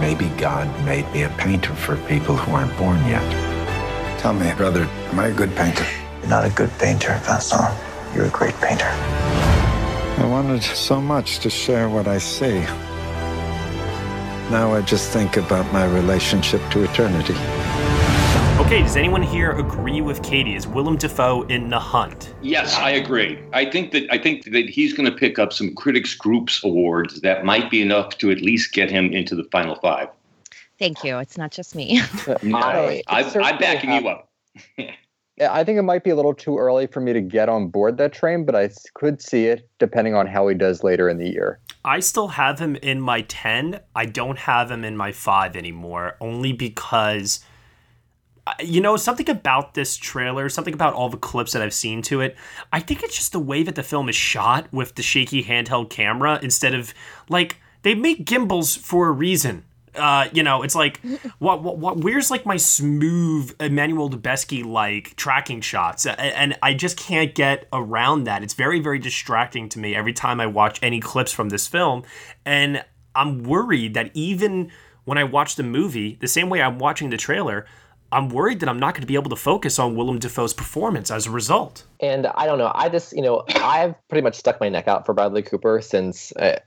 [SPEAKER 23] Maybe God made me a painter for people who aren't born yet. Tell me, brother, am I a good painter?
[SPEAKER 13] You're not a good painter, Vincent. You're a great painter.
[SPEAKER 23] I wanted so much to share what I see. Now I just think about my relationship to eternity.
[SPEAKER 5] Okay, does anyone here agree with Katie? Is Willem Dafoe in the hunt?
[SPEAKER 9] Yes, I agree. I think that I think that he's going to pick up some critics groups awards that might be enough to at least get him into the final five.
[SPEAKER 8] Thank you. It's not just me.
[SPEAKER 9] No,
[SPEAKER 7] I,
[SPEAKER 9] I, I'm backing
[SPEAKER 7] certainly
[SPEAKER 9] you up.
[SPEAKER 7] I think it might be a little too early for me to get on board that train, but I could see it depending on how he does later in the year.
[SPEAKER 5] I still have him in my 10. I don't have him in my 5 anymore, only because, uh, you know, something about this trailer, something about all the clips that I've seen to it. I think it's just the way that the film is shot with the shaky handheld camera instead of, like, they make gimbals for a reason. Uh, you know, it's like, what, what, what, where's like my smooth Emmanuel Lubezki like tracking shots? And I just can't get around that. It's very, very distracting to me every time I watch any clips from this film. And I'm worried that even when I watch the movie, the same way I'm watching the trailer, I'm worried that I'm not going to be able to focus on Willem Dafoe's performance as a result.
[SPEAKER 10] And I don't know. I just, you know, I've pretty much stuck my neck out for Bradley Cooper since uh,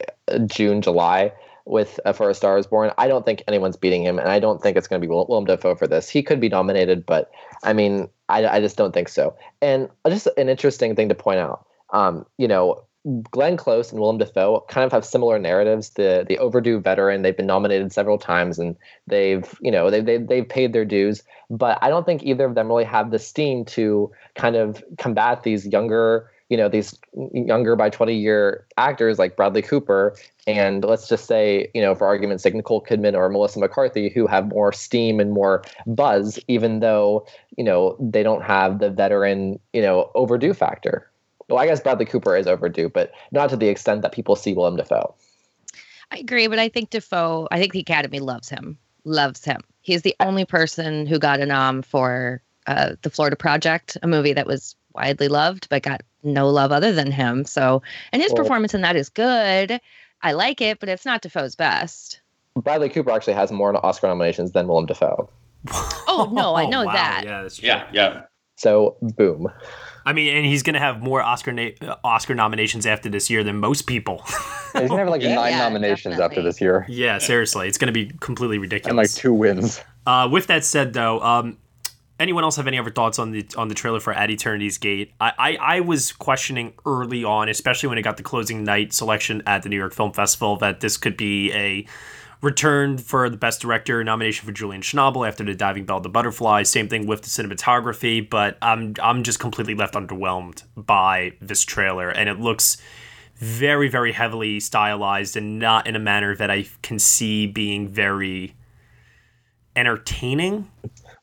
[SPEAKER 10] June, July with uh, For a Star Is Born. I don't think anyone's beating him, and I don't think it's going to be Will- Willem Dafoe for this. He could be nominated, but I mean, I, I just don't think so. And just an interesting thing to point out, um, you know, Glenn Close and Willem Dafoe kind of have similar narratives. The the overdue veteran, they've been nominated several times and they've, you know, they they they've paid their dues, but I don't think either of them really have the steam to kind of combat these younger, you know, these younger by 20 year actors like Bradley Cooper and let's just say, you know, for argument's sake, Nicole Kidman or Melissa McCarthy, who have more steam and more buzz, even though, you know, they don't have the veteran, you know, overdue factor. Well, I guess Bradley Cooper is overdue, but not to the extent that people see Willem Dafoe.
[SPEAKER 8] I agree, but I think Dafoe, I think the Academy loves him, loves him. He's the only person who got a nom for uh, the Florida Project, a movie that was widely loved, but got no love other than him. So, and his
[SPEAKER 10] Well-
[SPEAKER 8] performance in that is good. I like it, but it's not Dafoe's best.
[SPEAKER 10] Bradley Cooper actually has more Oscar nominations than Willem Dafoe.
[SPEAKER 8] Oh no, I know
[SPEAKER 5] wow,
[SPEAKER 8] that.
[SPEAKER 5] Yeah, that's true.
[SPEAKER 9] Yeah, yeah.
[SPEAKER 10] So, boom.
[SPEAKER 5] I mean, and he's going to have more Oscar na- uh, Oscar nominations after this year than most people.
[SPEAKER 7] He's gonna have like
[SPEAKER 8] Yeah,
[SPEAKER 7] nine
[SPEAKER 8] yeah,
[SPEAKER 7] nominations after this year,
[SPEAKER 5] yeah, seriously, it's going to be completely
[SPEAKER 7] and
[SPEAKER 5] ridiculous.
[SPEAKER 7] like two wins.
[SPEAKER 5] Uh, with that said, though, um, anyone else have any other thoughts on the on the trailer for At Eternity's Gate? I, I I was questioning early on, especially when it got the closing night selection at the New York Film Festival, that this could be a return for the best director nomination for Julian Schnabel after the Diving Bell, the Butterfly. Same thing with the cinematography, but I'm I'm just completely left underwhelmed by this trailer, and it looks very very heavily stylized and not in a manner that I can see being very entertaining.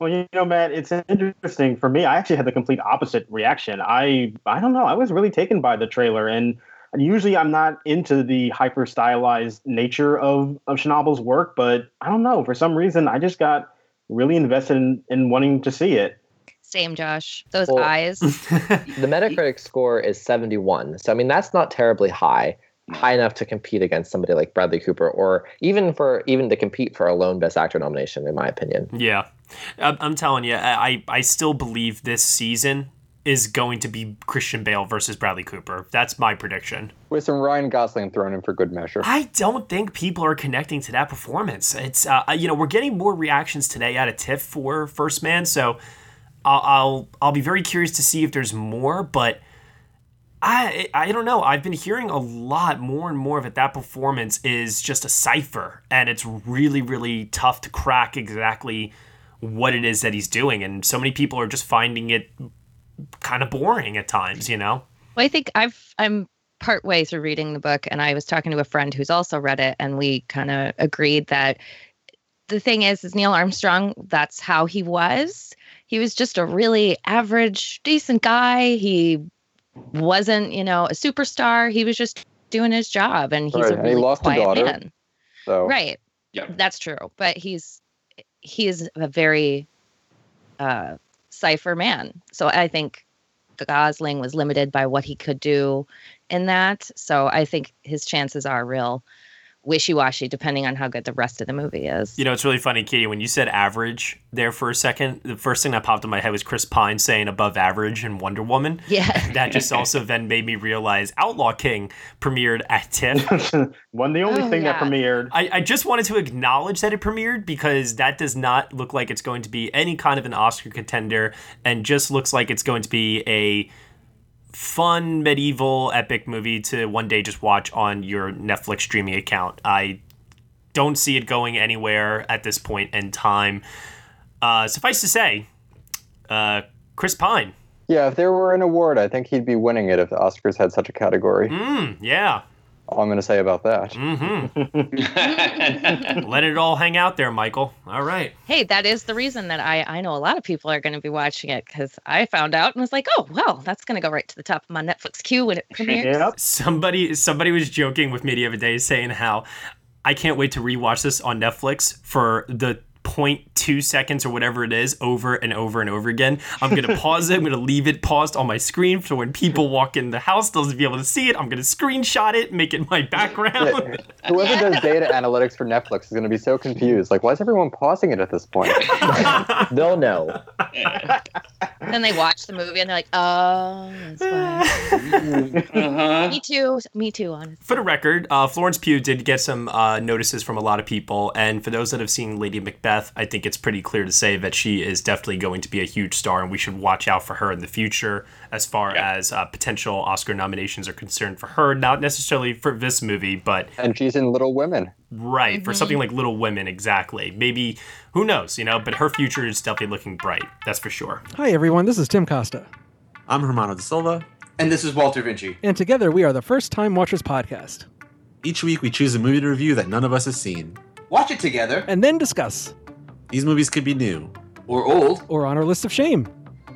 [SPEAKER 11] Well, you know, Matt, it's interesting for me. I actually had the complete opposite reaction. I, I don't know. I was really taken by the trailer, and usually I'm not into the hyper stylized nature of of Schnabel's work, but I don't know. For some reason, I just got really invested in, in wanting to see it.
[SPEAKER 8] Same, Josh. Those
[SPEAKER 10] Well-
[SPEAKER 8] eyes.
[SPEAKER 10] The Metacritic score is 71. So, I mean, that's not terribly high. High enough to compete against somebody like Bradley Cooper, or even for even to compete for a lone Best Actor nomination, in my opinion.
[SPEAKER 5] Yeah, I'm, I'm telling you, I I still believe this season is going to be Christian Bale versus Bradley Cooper. That's my prediction.
[SPEAKER 7] With some Ryan Gosling thrown in for good measure.
[SPEAKER 5] I don't think people are connecting to that performance. It's uh, you know we're getting more reactions today out of TIFF for First Man, so I'll I'll, I'll be very curious to see if there's more, but. I I don't know. I've been hearing a lot more and more of it. That performance is just a cipher, and it's really really tough to crack exactly what it is that he's doing. And so many people are just finding it kind of boring at times. You know.
[SPEAKER 8] Well, I think I've I'm part way through reading the book, and I was talking to a friend who's also read it, and we kind of agreed that the thing is, is Neil Armstrong. That's how he was. He was just a really average, decent guy. He wasn't, you know, a superstar. He was just doing his job, and he's
[SPEAKER 7] Right,
[SPEAKER 8] a
[SPEAKER 7] and he
[SPEAKER 8] really
[SPEAKER 7] lost a daughter.
[SPEAKER 8] man.
[SPEAKER 7] So
[SPEAKER 8] Right.
[SPEAKER 9] Yeah.
[SPEAKER 8] That's true. But he's he is a very uh cipher man. So I think Gosling was limited by what he could do in that. So I think his chances are real wishy-washy depending on how good the rest of the movie is.
[SPEAKER 5] You know, it's really funny, Katie, when you said average there for a second, the first thing that popped in my head was Chris Pine saying above average in Wonder Woman.
[SPEAKER 8] Yeah.
[SPEAKER 5] That just also then made me realize Outlaw King premiered at TIFF.
[SPEAKER 11] One the only
[SPEAKER 8] Oh,
[SPEAKER 11] thing that premiered.
[SPEAKER 5] I, I just wanted to acknowledge that it premiered because that does not look like it's going to be any kind of an Oscar contender and just looks like it's going to be a fun medieval epic movie to one day just watch on your Netflix streaming account. I don't see it going anywhere at this point in time. Uh, suffice to say, uh, Chris Pine.
[SPEAKER 7] yeah, if there were an award, I think he'd be winning it if the Oscars had such a category.
[SPEAKER 5] Mm, yeah.
[SPEAKER 7] All I'm gonna say about that.
[SPEAKER 5] Mm-hmm. Let it all hang out there, Michael. All right.
[SPEAKER 8] Hey, that is the reason that I I know a lot of people are going to be watching it cuz I found out and was like, "Oh, well, that's going to go right to the top of my Netflix queue when it premieres."
[SPEAKER 11] Yep.
[SPEAKER 5] Somebody somebody was joking with me the other day saying how I can't wait to rewatch this on Netflix for the 0.2 seconds or whatever it is over and over and over again. I'm going to pause it. I'm going to leave it paused on my screen so when people walk in the house, they'll be able to see it. I'm going to screenshot it, make it my background.
[SPEAKER 7] Whoever does data analytics for Netflix is gonna be so confused. Like, why is everyone pausing it at this point?
[SPEAKER 10] They'll know.
[SPEAKER 8] then they watch the movie and they're like, oh, that's why.
[SPEAKER 9] Uh-huh.
[SPEAKER 8] Me too. Me too, honestly.
[SPEAKER 5] For the record, uh, Florence Pugh did get some uh, notices from a lot of people, and for those that have seen Lady Macbeth, I think it's pretty clear to say that she is definitely going to be a huge star, and we should watch out for her in the future as far as uh, potential Oscar nominations are concerned for her. Not necessarily for this movie, but
[SPEAKER 7] And she's in Little Women.
[SPEAKER 5] right for something like Little Women, exactly. Maybe who knows, you know? But her future is definitely looking bright. That's for sure.
[SPEAKER 21] Hi, everyone. This is Tim Costa.
[SPEAKER 25] I'm Hermano da Silva.
[SPEAKER 26] And this is Walter Vinci.
[SPEAKER 21] And together we are the First Time Watchers Podcast.
[SPEAKER 25] Each week we choose a movie to review that none of us has seen.
[SPEAKER 26] Watch it together.
[SPEAKER 21] And then discuss.
[SPEAKER 25] These movies could be new.
[SPEAKER 26] Or old.
[SPEAKER 21] Or on our list of shame.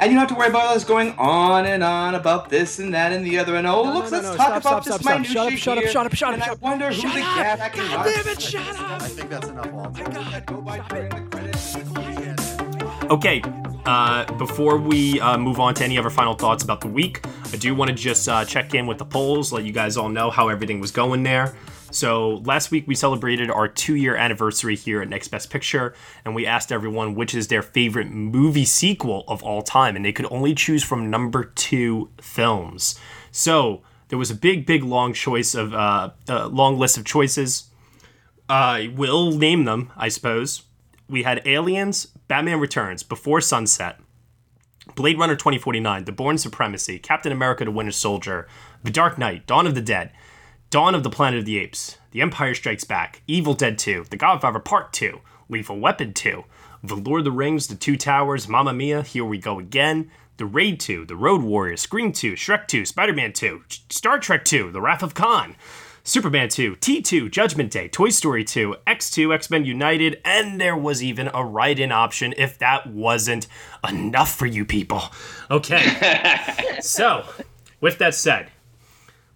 [SPEAKER 26] And you don't have to worry about us going on and on about this and that and the other. And oh,
[SPEAKER 21] No,
[SPEAKER 26] look,
[SPEAKER 21] no,
[SPEAKER 26] let's
[SPEAKER 21] no,
[SPEAKER 26] talk
[SPEAKER 21] stop,
[SPEAKER 26] about
[SPEAKER 21] stop,
[SPEAKER 26] this
[SPEAKER 21] stop, stop.
[SPEAKER 26] minutia
[SPEAKER 21] Shut up, shut up,
[SPEAKER 26] here,
[SPEAKER 21] shut up, shut up,
[SPEAKER 26] And I
[SPEAKER 21] shut up.
[SPEAKER 26] wonder
[SPEAKER 21] Shut
[SPEAKER 26] who the
[SPEAKER 21] up.
[SPEAKER 26] cat I can
[SPEAKER 21] God damn it, shut up.
[SPEAKER 25] I think that's enough, Walter.
[SPEAKER 5] Okay, uh, before we uh, move on to any other final thoughts about the week, I do want to just uh, check in with the polls, let you guys all know how everything was going there. So last week we celebrated our two-year anniversary here at Next Best Picture, and we asked everyone which is their favorite movie sequel of all time, and they could only choose from number two films. So there was a big, big, long choice of uh, uh, long list of choices. I will name them, I suppose. We had Aliens, Batman Returns, Before Sunset, Blade Runner 2049, The Bourne Supremacy, Captain America The Winter Soldier, The Dark Knight, Dawn of the Dead, Dawn of the Planet of the Apes, The Empire Strikes Back, Evil Dead 2, The Godfather Part 2, Lethal Weapon 2, The Lord of the Rings, The Two Towers, Mamma Mia, Here We Go Again, The Raid 2, The Road Warrior, Scream 2, Shrek 2, Spider Man 2, Star Trek 2, The Wrath of Khan, Superman 2, T2, Judgment Day, Toy Story 2, X2, X Men United, and there was even a write in option if that wasn't enough for you people. Okay. so, with that said,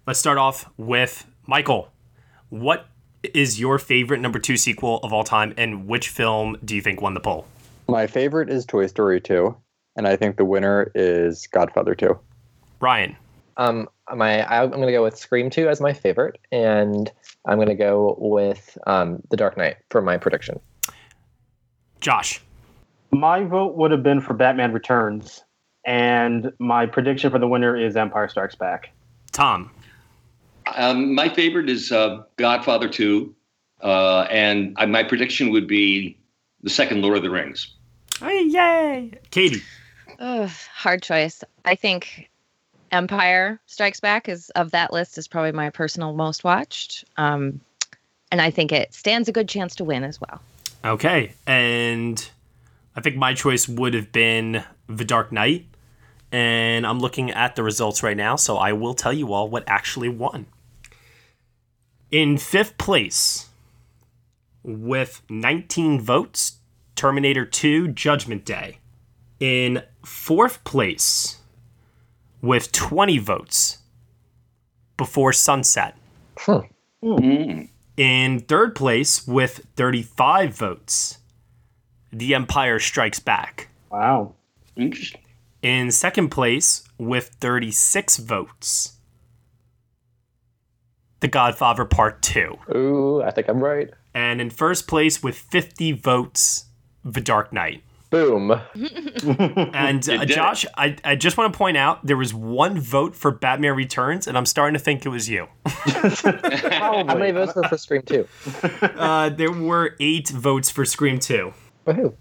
[SPEAKER 5] let's start off with Michael. What is your favorite number two sequel of all time, and which film do you think won the poll?
[SPEAKER 7] My favorite is Toy Story 2, and I think the winner is Godfather 2.
[SPEAKER 5] Ryan.
[SPEAKER 10] Um, my I'm going to go with Scream 2 as my favorite, and I'm going to go with um, The Dark Knight for my prediction.
[SPEAKER 5] Josh.
[SPEAKER 11] My vote would have been for Batman Returns, and my prediction for the winner is Empire Strikes Back.
[SPEAKER 5] Tom.
[SPEAKER 9] Um, my favorite is uh, Godfather 2, uh, and uh, my prediction would be the second Lord of the Rings.
[SPEAKER 5] Hey, yay! Katie.
[SPEAKER 8] Ugh, hard choice. I think Empire Strikes Back is of that list is probably my personal most watched. Um, and I think it stands a good chance to win as well.
[SPEAKER 5] Okay, and I think my choice would have been The Dark Knight. And I'm looking at the results right now, so I will tell you all what actually won. In fifth place, with 19 votes, Terminator 2 Judgment Day. In fourth place, with 20 votes, Before Sunset. Hmm. In third place, with 35 votes, The Empire Strikes Back.
[SPEAKER 11] Wow.
[SPEAKER 9] Interesting.
[SPEAKER 5] In second place, with 36 votes, The Godfather Part 2.
[SPEAKER 10] Ooh, I think I'm right.
[SPEAKER 5] And in first place, with 50 votes, The Dark Knight.
[SPEAKER 10] Boom.
[SPEAKER 5] And uh, Josh, I, I just want to point out there was one vote for Batman Returns, and I'm starting to think it was you.
[SPEAKER 10] How many votes were for Scream 2?
[SPEAKER 5] uh, there were eight votes for Scream 2.
[SPEAKER 10] Woohoo.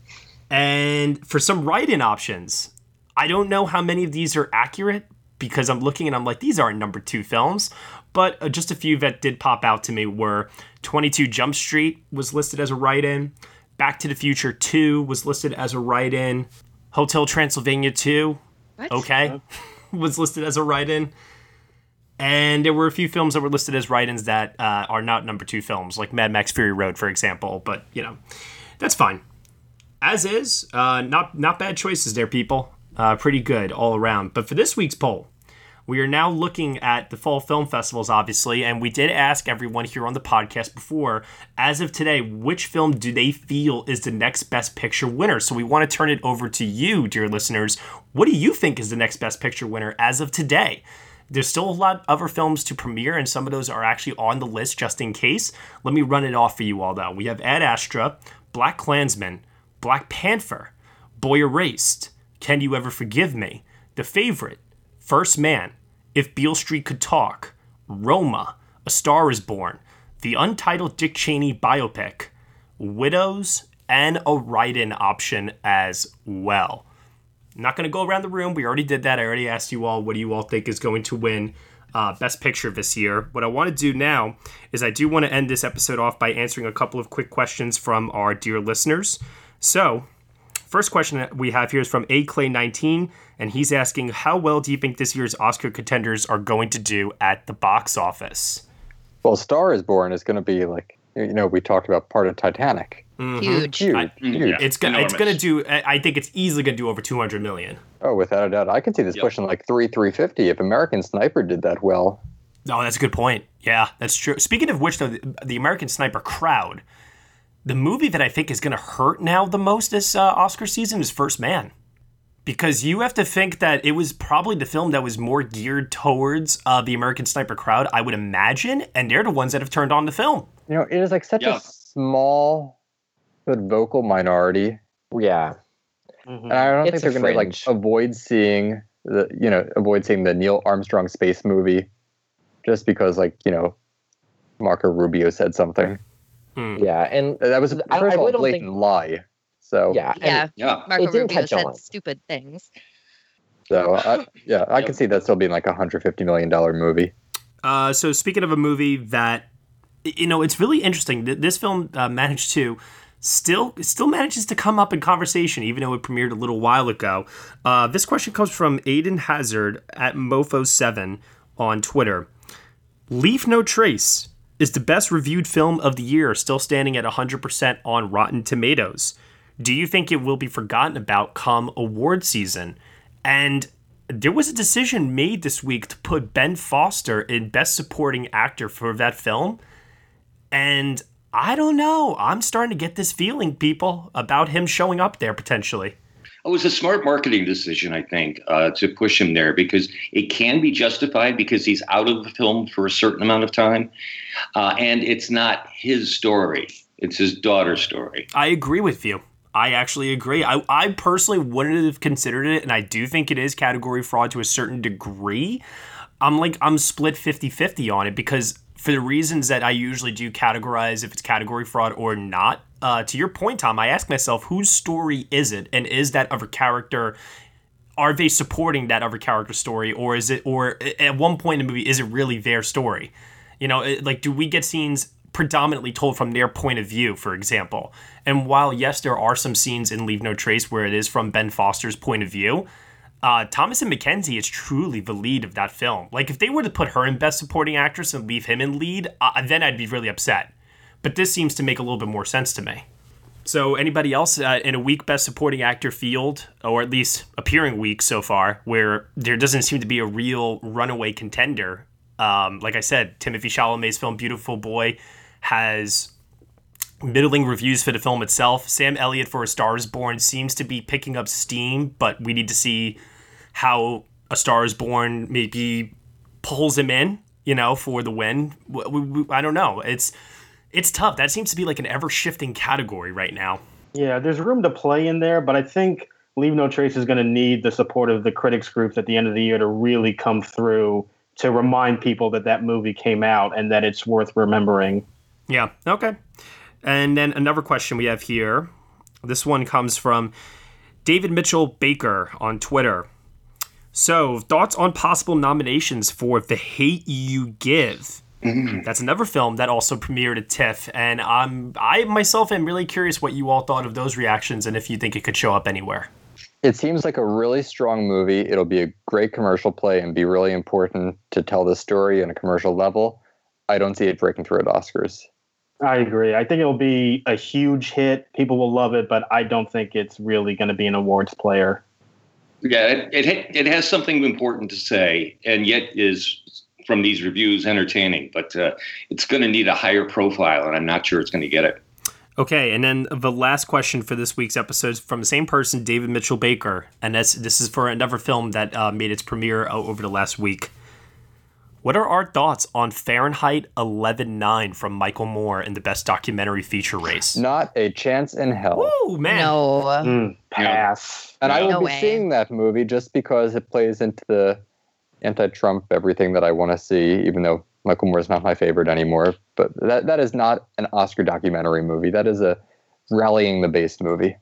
[SPEAKER 5] And for some write in options, I don't know how many of these are accurate because I'm looking and I'm like, these aren't number two films. But uh, just a few that did pop out to me were 22 Jump Street was listed as a write in, Back to the Future 2 was listed as a write in, Hotel Transylvania 2, okay, was listed as a write in. And there were a few films that were listed as write ins that uh, are not number two films, like Mad Max Fury Road, for example. But, you know, that's fine as is, uh, not not bad choices there, people. Uh, pretty good all around. But for this week's poll, We are now looking at the fall film festivals, obviously, and we did ask everyone here on the podcast before, as of today, which film do they feel is the next Best Picture winner? So we want to turn it over to you, dear listeners. What do you think is the next Best Picture winner as of today? There's still a lot of other films to premiere, and some of those are actually on the list just in case. Let me run it off for you all, though. We have Ad Astra, BlacKkKlansman, Black Panther, Boy Erased, Can You Ever Forgive Me, The Favorite, First Man, If Beale Street Could Talk, Roma, A Star Is Born, the untitled Dick Cheney biopic, Widows, and a write in option as well. I'm not going to go around the room. We already did that. I already asked you all what do you all think is going to win uh, Best Picture this year. What I want to do now is I do want to end this episode off by answering a couple of quick questions from our dear listeners. So, first question that we have here is from A Clay 19, and he's asking, "How well do you think this year's Oscar contenders are going to do at the box office?"
[SPEAKER 7] Well, Star is Born is going to be like you know we talked about part of Titanic.
[SPEAKER 5] Mhm.
[SPEAKER 8] Huge.
[SPEAKER 7] Huge.
[SPEAKER 5] I-
[SPEAKER 7] huge.
[SPEAKER 5] It's gonna it's gonna do. I I think it's easily gonna do over 200 million.
[SPEAKER 7] Oh, without a doubt, I can see this pushing like three, three fifty. If American Sniper did that well,
[SPEAKER 5] Oh, that's a good point. Yeah, that's true. Speaking of which, though, the, the American Sniper crowd, the movie that I think is going to hurt now the most this uh, Oscar season is First Man. Because you have to think that it was probably the film that was more geared towards uh, the American Sniper crowd, I would imagine, and they're the ones that have turned on the film.
[SPEAKER 7] you know, it is like such a small but vocal minority.
[SPEAKER 10] Yeah.
[SPEAKER 7] And I don't
[SPEAKER 10] It's
[SPEAKER 7] think they're going to like avoid seeing the you know avoid seeing the Neil Armstrong space movie, just because like you know Marco Rubio said something.
[SPEAKER 10] Yeah, and
[SPEAKER 7] that was a
[SPEAKER 10] I- I
[SPEAKER 7] first of all,
[SPEAKER 10] really
[SPEAKER 7] blatant
[SPEAKER 10] think-
[SPEAKER 7] lie. So
[SPEAKER 10] Yeah,
[SPEAKER 8] Yeah.
[SPEAKER 9] Yeah.
[SPEAKER 8] Marco
[SPEAKER 10] It didn't
[SPEAKER 8] Rubio
[SPEAKER 10] catch
[SPEAKER 8] said
[SPEAKER 10] on.
[SPEAKER 8] stupid things.
[SPEAKER 7] So I, yeah, I can see that still being like a hundred fifty million dollar movie.
[SPEAKER 5] Uh, so speaking of a movie that you know, it's really interesting. Th- This film uh, managed to still still manages to come up in conversation, even though it premiered a little while ago. Uh, this question comes from Aiden Hazard at Mofo7 on Twitter. Leave No Trace is the best reviewed film of the year, still standing at 100% on Rotten Tomatoes. Do you think it will be forgotten about come award season? And there was a decision made this week to put Ben Foster in Best Supporting Actor for that film. And I don't know. I'm starting to get this feeling, people, about him showing up there potentially.
[SPEAKER 9] It was a smart marketing decision, I think, uh, to push him there because it can be justified because he's out of the film for a certain amount of time, uh, and it's not his story; it's his daughter's story.
[SPEAKER 5] I agree with you. I actually agree. I, I personally wouldn't have considered it, and I do think it is category fraud to a certain degree. I'm like, I'm split 50 50 on it because for the reasons that I usually do categorize if it's category fraud or not. Uh, to your point, Tom, I ask myself, whose story is it? And is that other character are they supporting that other character story or is it or at one point in the movie is it really their story you know like do we get scenes predominantly told from their point of view for example and while yes there are some scenes in leave no trace where it is from ben foster's point of view uh, Thomasin McKenzie is truly the lead of that film like if they were to put her in best supporting actress and leave him in lead uh, then i'd be really upset but this seems to make a little bit more sense to me so, anybody else uh, in a weak Best Supporting Actor field, or at least appearing weak so far, where there doesn't seem to be a real runaway contender? Um, like I said, Timothée Chalamet's film Beautiful Boy has middling reviews for the film itself. Sam Elliott for A Star Is Born seems to be picking up steam, but we need to see how A Star Is Born maybe pulls him in, you know, for the win. I don't know. It's it's tough. That seems to be like an ever shifting category right now.
[SPEAKER 11] Yeah, there's room to play in there, but I think Leave No Trace is going to need the support of the critics groups at the end of the year to really come through to remind people that that movie came out and that it's worth remembering.
[SPEAKER 5] Yeah. Okay. And then another question we have here. This one comes from David Mitchell Baker on Twitter. So, thoughts on possible nominations for The Hate You Give? Mm-hmm. That's another film that also premiered at TIFF, and I'm I myself am really curious what you all thought of those reactions and if you think it could show up anywhere.
[SPEAKER 7] It seems like a really strong movie. It'll be a great commercial play and be really important to tell the story on a commercial level. I don't see it breaking through at Oscars.
[SPEAKER 11] I agree. I think it'll be a huge hit. People will love it, but I don't think it's really going to be an awards player.
[SPEAKER 9] Yeah, it, it it has something important to say, and yet is from these reviews entertaining. But uh, it's going to need a higher profile, and I'm not sure it's going to get it.
[SPEAKER 5] Okay, and then the last question for this week's episode is from the same person, David Mitchell Baker, and that's this is for another film that uh, made its premiere over the last week. What are our thoughts on Fahrenheit 11.9 from Michael Moore in the Best Documentary Feature race?
[SPEAKER 7] Not a chance in hell.
[SPEAKER 5] Oh man,
[SPEAKER 8] no,
[SPEAKER 11] Mm, pass.
[SPEAKER 7] And I will
[SPEAKER 8] No
[SPEAKER 7] be
[SPEAKER 8] way.
[SPEAKER 7] seeing that movie just because it plays into the anti-Trump everything that I want to see, even though Michael Moore is not my favorite anymore. But that that is not an Oscar documentary movie. That is a rallying the base movie.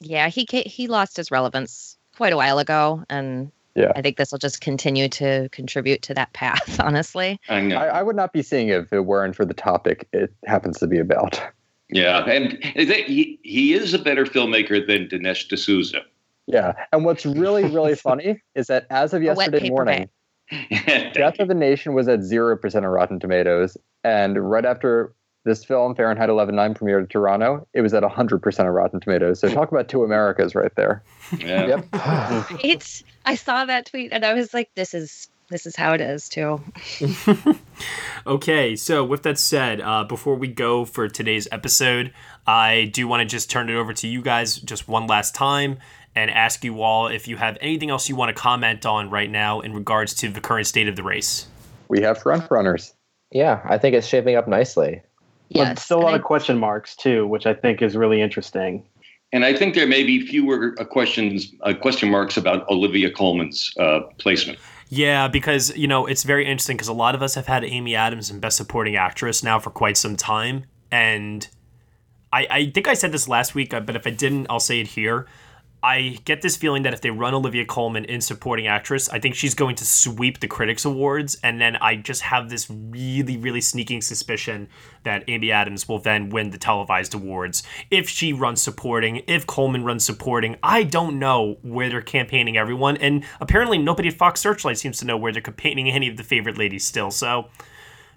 [SPEAKER 8] Yeah, he he lost his relevance quite a while ago, and
[SPEAKER 7] Yeah.
[SPEAKER 8] I think this will just continue to contribute to that path. Honestly,
[SPEAKER 9] I know.
[SPEAKER 7] I, I would not be seeing it if it weren't for the topic it happens to be about.
[SPEAKER 9] Yeah, and he he is a better filmmaker than Dinesh D'Souza.
[SPEAKER 7] Yeah. And what's really, really funny is that as of yesterday morning, Death of the Nation was at 0% on Rotten Tomatoes. And right after this film, Fahrenheit 11.9, premiered in Toronto, it was at 100% on Rotten Tomatoes. So talk about two Americas right there.
[SPEAKER 9] Yeah.
[SPEAKER 7] Yep.
[SPEAKER 8] it's I saw that tweet and I was like, this is this is how it is too.
[SPEAKER 5] Okay, so with that said, uh, before we go for today's episode, I do want to just turn it over to you guys just one last time and ask you all if you have anything else you want to comment on right now in regards to the current state of the race.
[SPEAKER 7] We have front runners.
[SPEAKER 10] Yeah, I think it's shaping up nicely.
[SPEAKER 11] But still a lot of question marks too, which I think is really interesting.
[SPEAKER 9] And I think there may be fewer uh, questions, uh, question marks about Olivia Colman's uh, placement.
[SPEAKER 5] Yeah, because you know it's very interesting because a lot of us have had Amy Adams in Best Supporting Actress now for quite some time, and I, I think I said this last week, uh, but if I didn't, I'll say it here. I get this feeling that if they run Olivia Colman in supporting actress, I think she's going to sweep the critics awards, and then I just have this really, really sneaking suspicion that Amy Adams will then win the televised awards if she runs supporting, if Colman runs supporting. I don't know where they're campaigning everyone, and apparently nobody at Fox Searchlight seems to know where they're campaigning any of the favorite ladies still. So,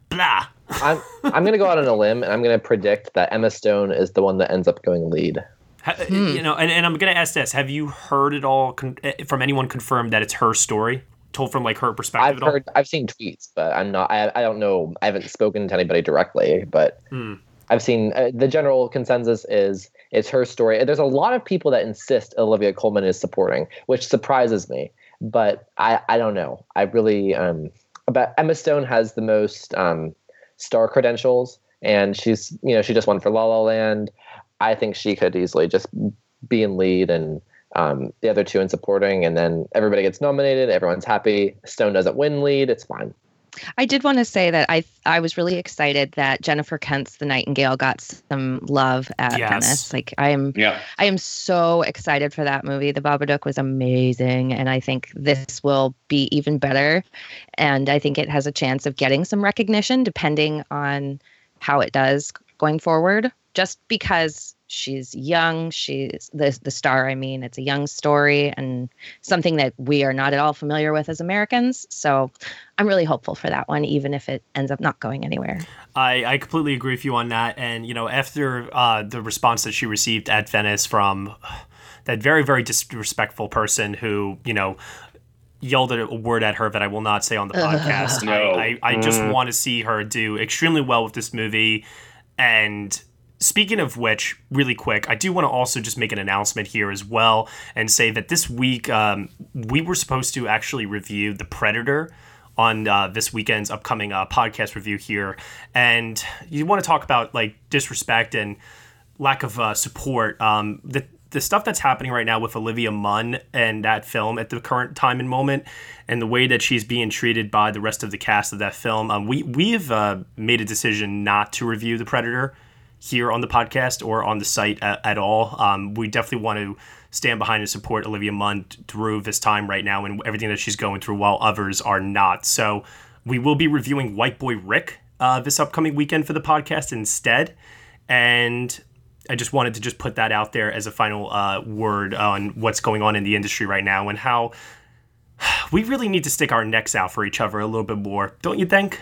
[SPEAKER 5] blah.
[SPEAKER 10] I'm I'm gonna go out on a limb and I'm gonna predict that Emma Stone is the one that ends up going lead.
[SPEAKER 5] Ha- You know, and, and I'm gonna ask this: Have you heard it all con- eh, from anyone confirmed that it's her story, told from like her perspective?
[SPEAKER 10] I've
[SPEAKER 5] at all?
[SPEAKER 10] heard I've seen tweets, but I'm not I I don't know I haven't spoken to anybody directly, but
[SPEAKER 5] Hmm.
[SPEAKER 10] I've seen uh, the general consensus is it's her story. There's a lot of people that insist Olivia Colman is supporting, which surprises me. But I, I don't know. I really um but Emma Stone has the most um star credentials and she's you know she just won for La La Land. I think she could easily just be in lead and um, the other two in supporting, and then everybody gets nominated. Everyone's happy. Stone doesn't win lead. It's fine.
[SPEAKER 8] I did want to say that I I was really excited that Jennifer Kent's The Nightingale got some love at
[SPEAKER 9] Yes.
[SPEAKER 8] Venice. Like I am
[SPEAKER 9] Yeah.
[SPEAKER 8] I am so excited for that movie. The Babadook was amazing and I think this will be even better and I think it has a chance of getting some recognition depending on how it does going forward just because she's young, she's the the star I mean, it's a young story and something that we are not at all familiar with as Americans. So I'm really hopeful for that one even if it ends up not going anywhere.
[SPEAKER 5] I, I completely agree with you on that. And, you know, after uh, the response that she received at Venice from that very, very disrespectful person who, you know, yelled a word at her that I will not say on the podcast.
[SPEAKER 9] No.
[SPEAKER 5] I, I, I just
[SPEAKER 9] Mm.
[SPEAKER 5] want to see her do extremely well with this movie. And speaking of which, really quick, I do want to also just make an announcement here as well and say that this week um, we were supposed to actually review The Predator on uh, this weekend's upcoming uh, podcast review here. And you want to talk about like disrespect and lack of uh, support. Um, the the stuff that's happening right now with Olivia Munn and that film at the current time and moment, and the way that she's being treated by the rest of the cast of that film, um, we we've uh, made a decision not to review the Predator here on the podcast or on the site at, at all. Um, we definitely want to stand behind and support Olivia Munn through this time right now and everything that she's going through, while others are not. So we will be reviewing White Boy Rick uh, this upcoming weekend for the podcast instead, and I just wanted to just put that out there as a final uh, word on what's going on in the industry right now and how we really need to stick our necks out for each other a little bit more, don't you think?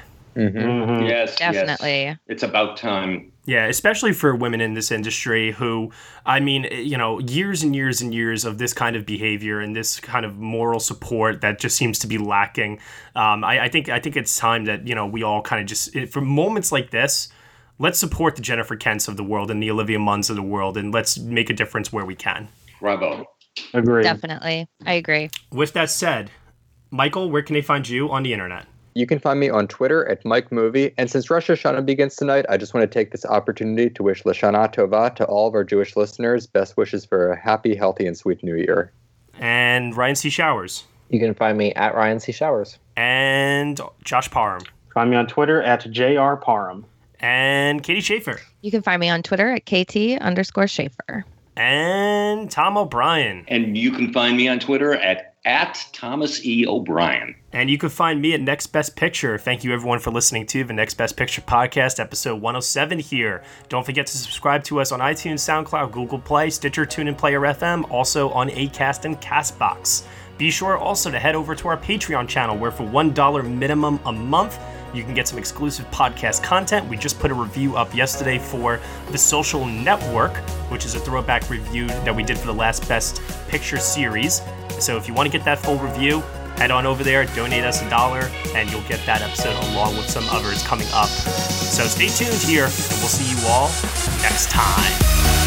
[SPEAKER 9] Yes, yes.
[SPEAKER 8] Definitely.
[SPEAKER 9] It's about time.
[SPEAKER 5] Yeah, especially for women in this industry who, I mean, you know, years and years and years of this kind of behavior and this kind of moral support that just seems to be lacking. Um, I, I think I think it's time that you know we all kind of just for moments like this, let's support the Jennifer Kents of the world and the Olivia Munns of the world, and let's make a difference where we can.
[SPEAKER 9] Bravo.
[SPEAKER 11] Agree.
[SPEAKER 8] Definitely. I agree.
[SPEAKER 5] With that said, Michael, where can they find you on the internet?
[SPEAKER 7] You can find me on Twitter at Mike Movie. And since Rosh Hashanah begins tonight, I just want to take this opportunity to wish Lashana Tova to all of our Jewish listeners. Best wishes for a happy, healthy, and sweet new year.
[SPEAKER 5] And Ryan C. Showers.
[SPEAKER 10] You can find me at Ryan C. Showers.
[SPEAKER 5] And Josh Parham.
[SPEAKER 11] Find me on Twitter at JR Parham.
[SPEAKER 5] And Katie Schaefer.
[SPEAKER 8] You can find me on Twitter at KT underscore Schaefer.
[SPEAKER 5] And Tom O'Brien.
[SPEAKER 9] And you can find me on Twitter at at Thomas E. O'Brien.
[SPEAKER 5] And you can find me at Next Best Picture. Thank you, everyone, for listening to the Next Best Picture podcast, episode 107 here. Don't forget to subscribe to us on iTunes, SoundCloud, Google Play, Stitcher, TuneIn Player FM, also on ACAST and CastBox. Be sure also to head over to our Patreon channel, where for $1 minimum a month, you can get some exclusive podcast content. We just put a review up yesterday for The Social Network, which is a throwback review that we did for the last Best Picture series. So if you want to get that full review, head on over there, donate us a dollar, and you'll get that episode along with some others coming up. So stay tuned here, and we'll see you all next time.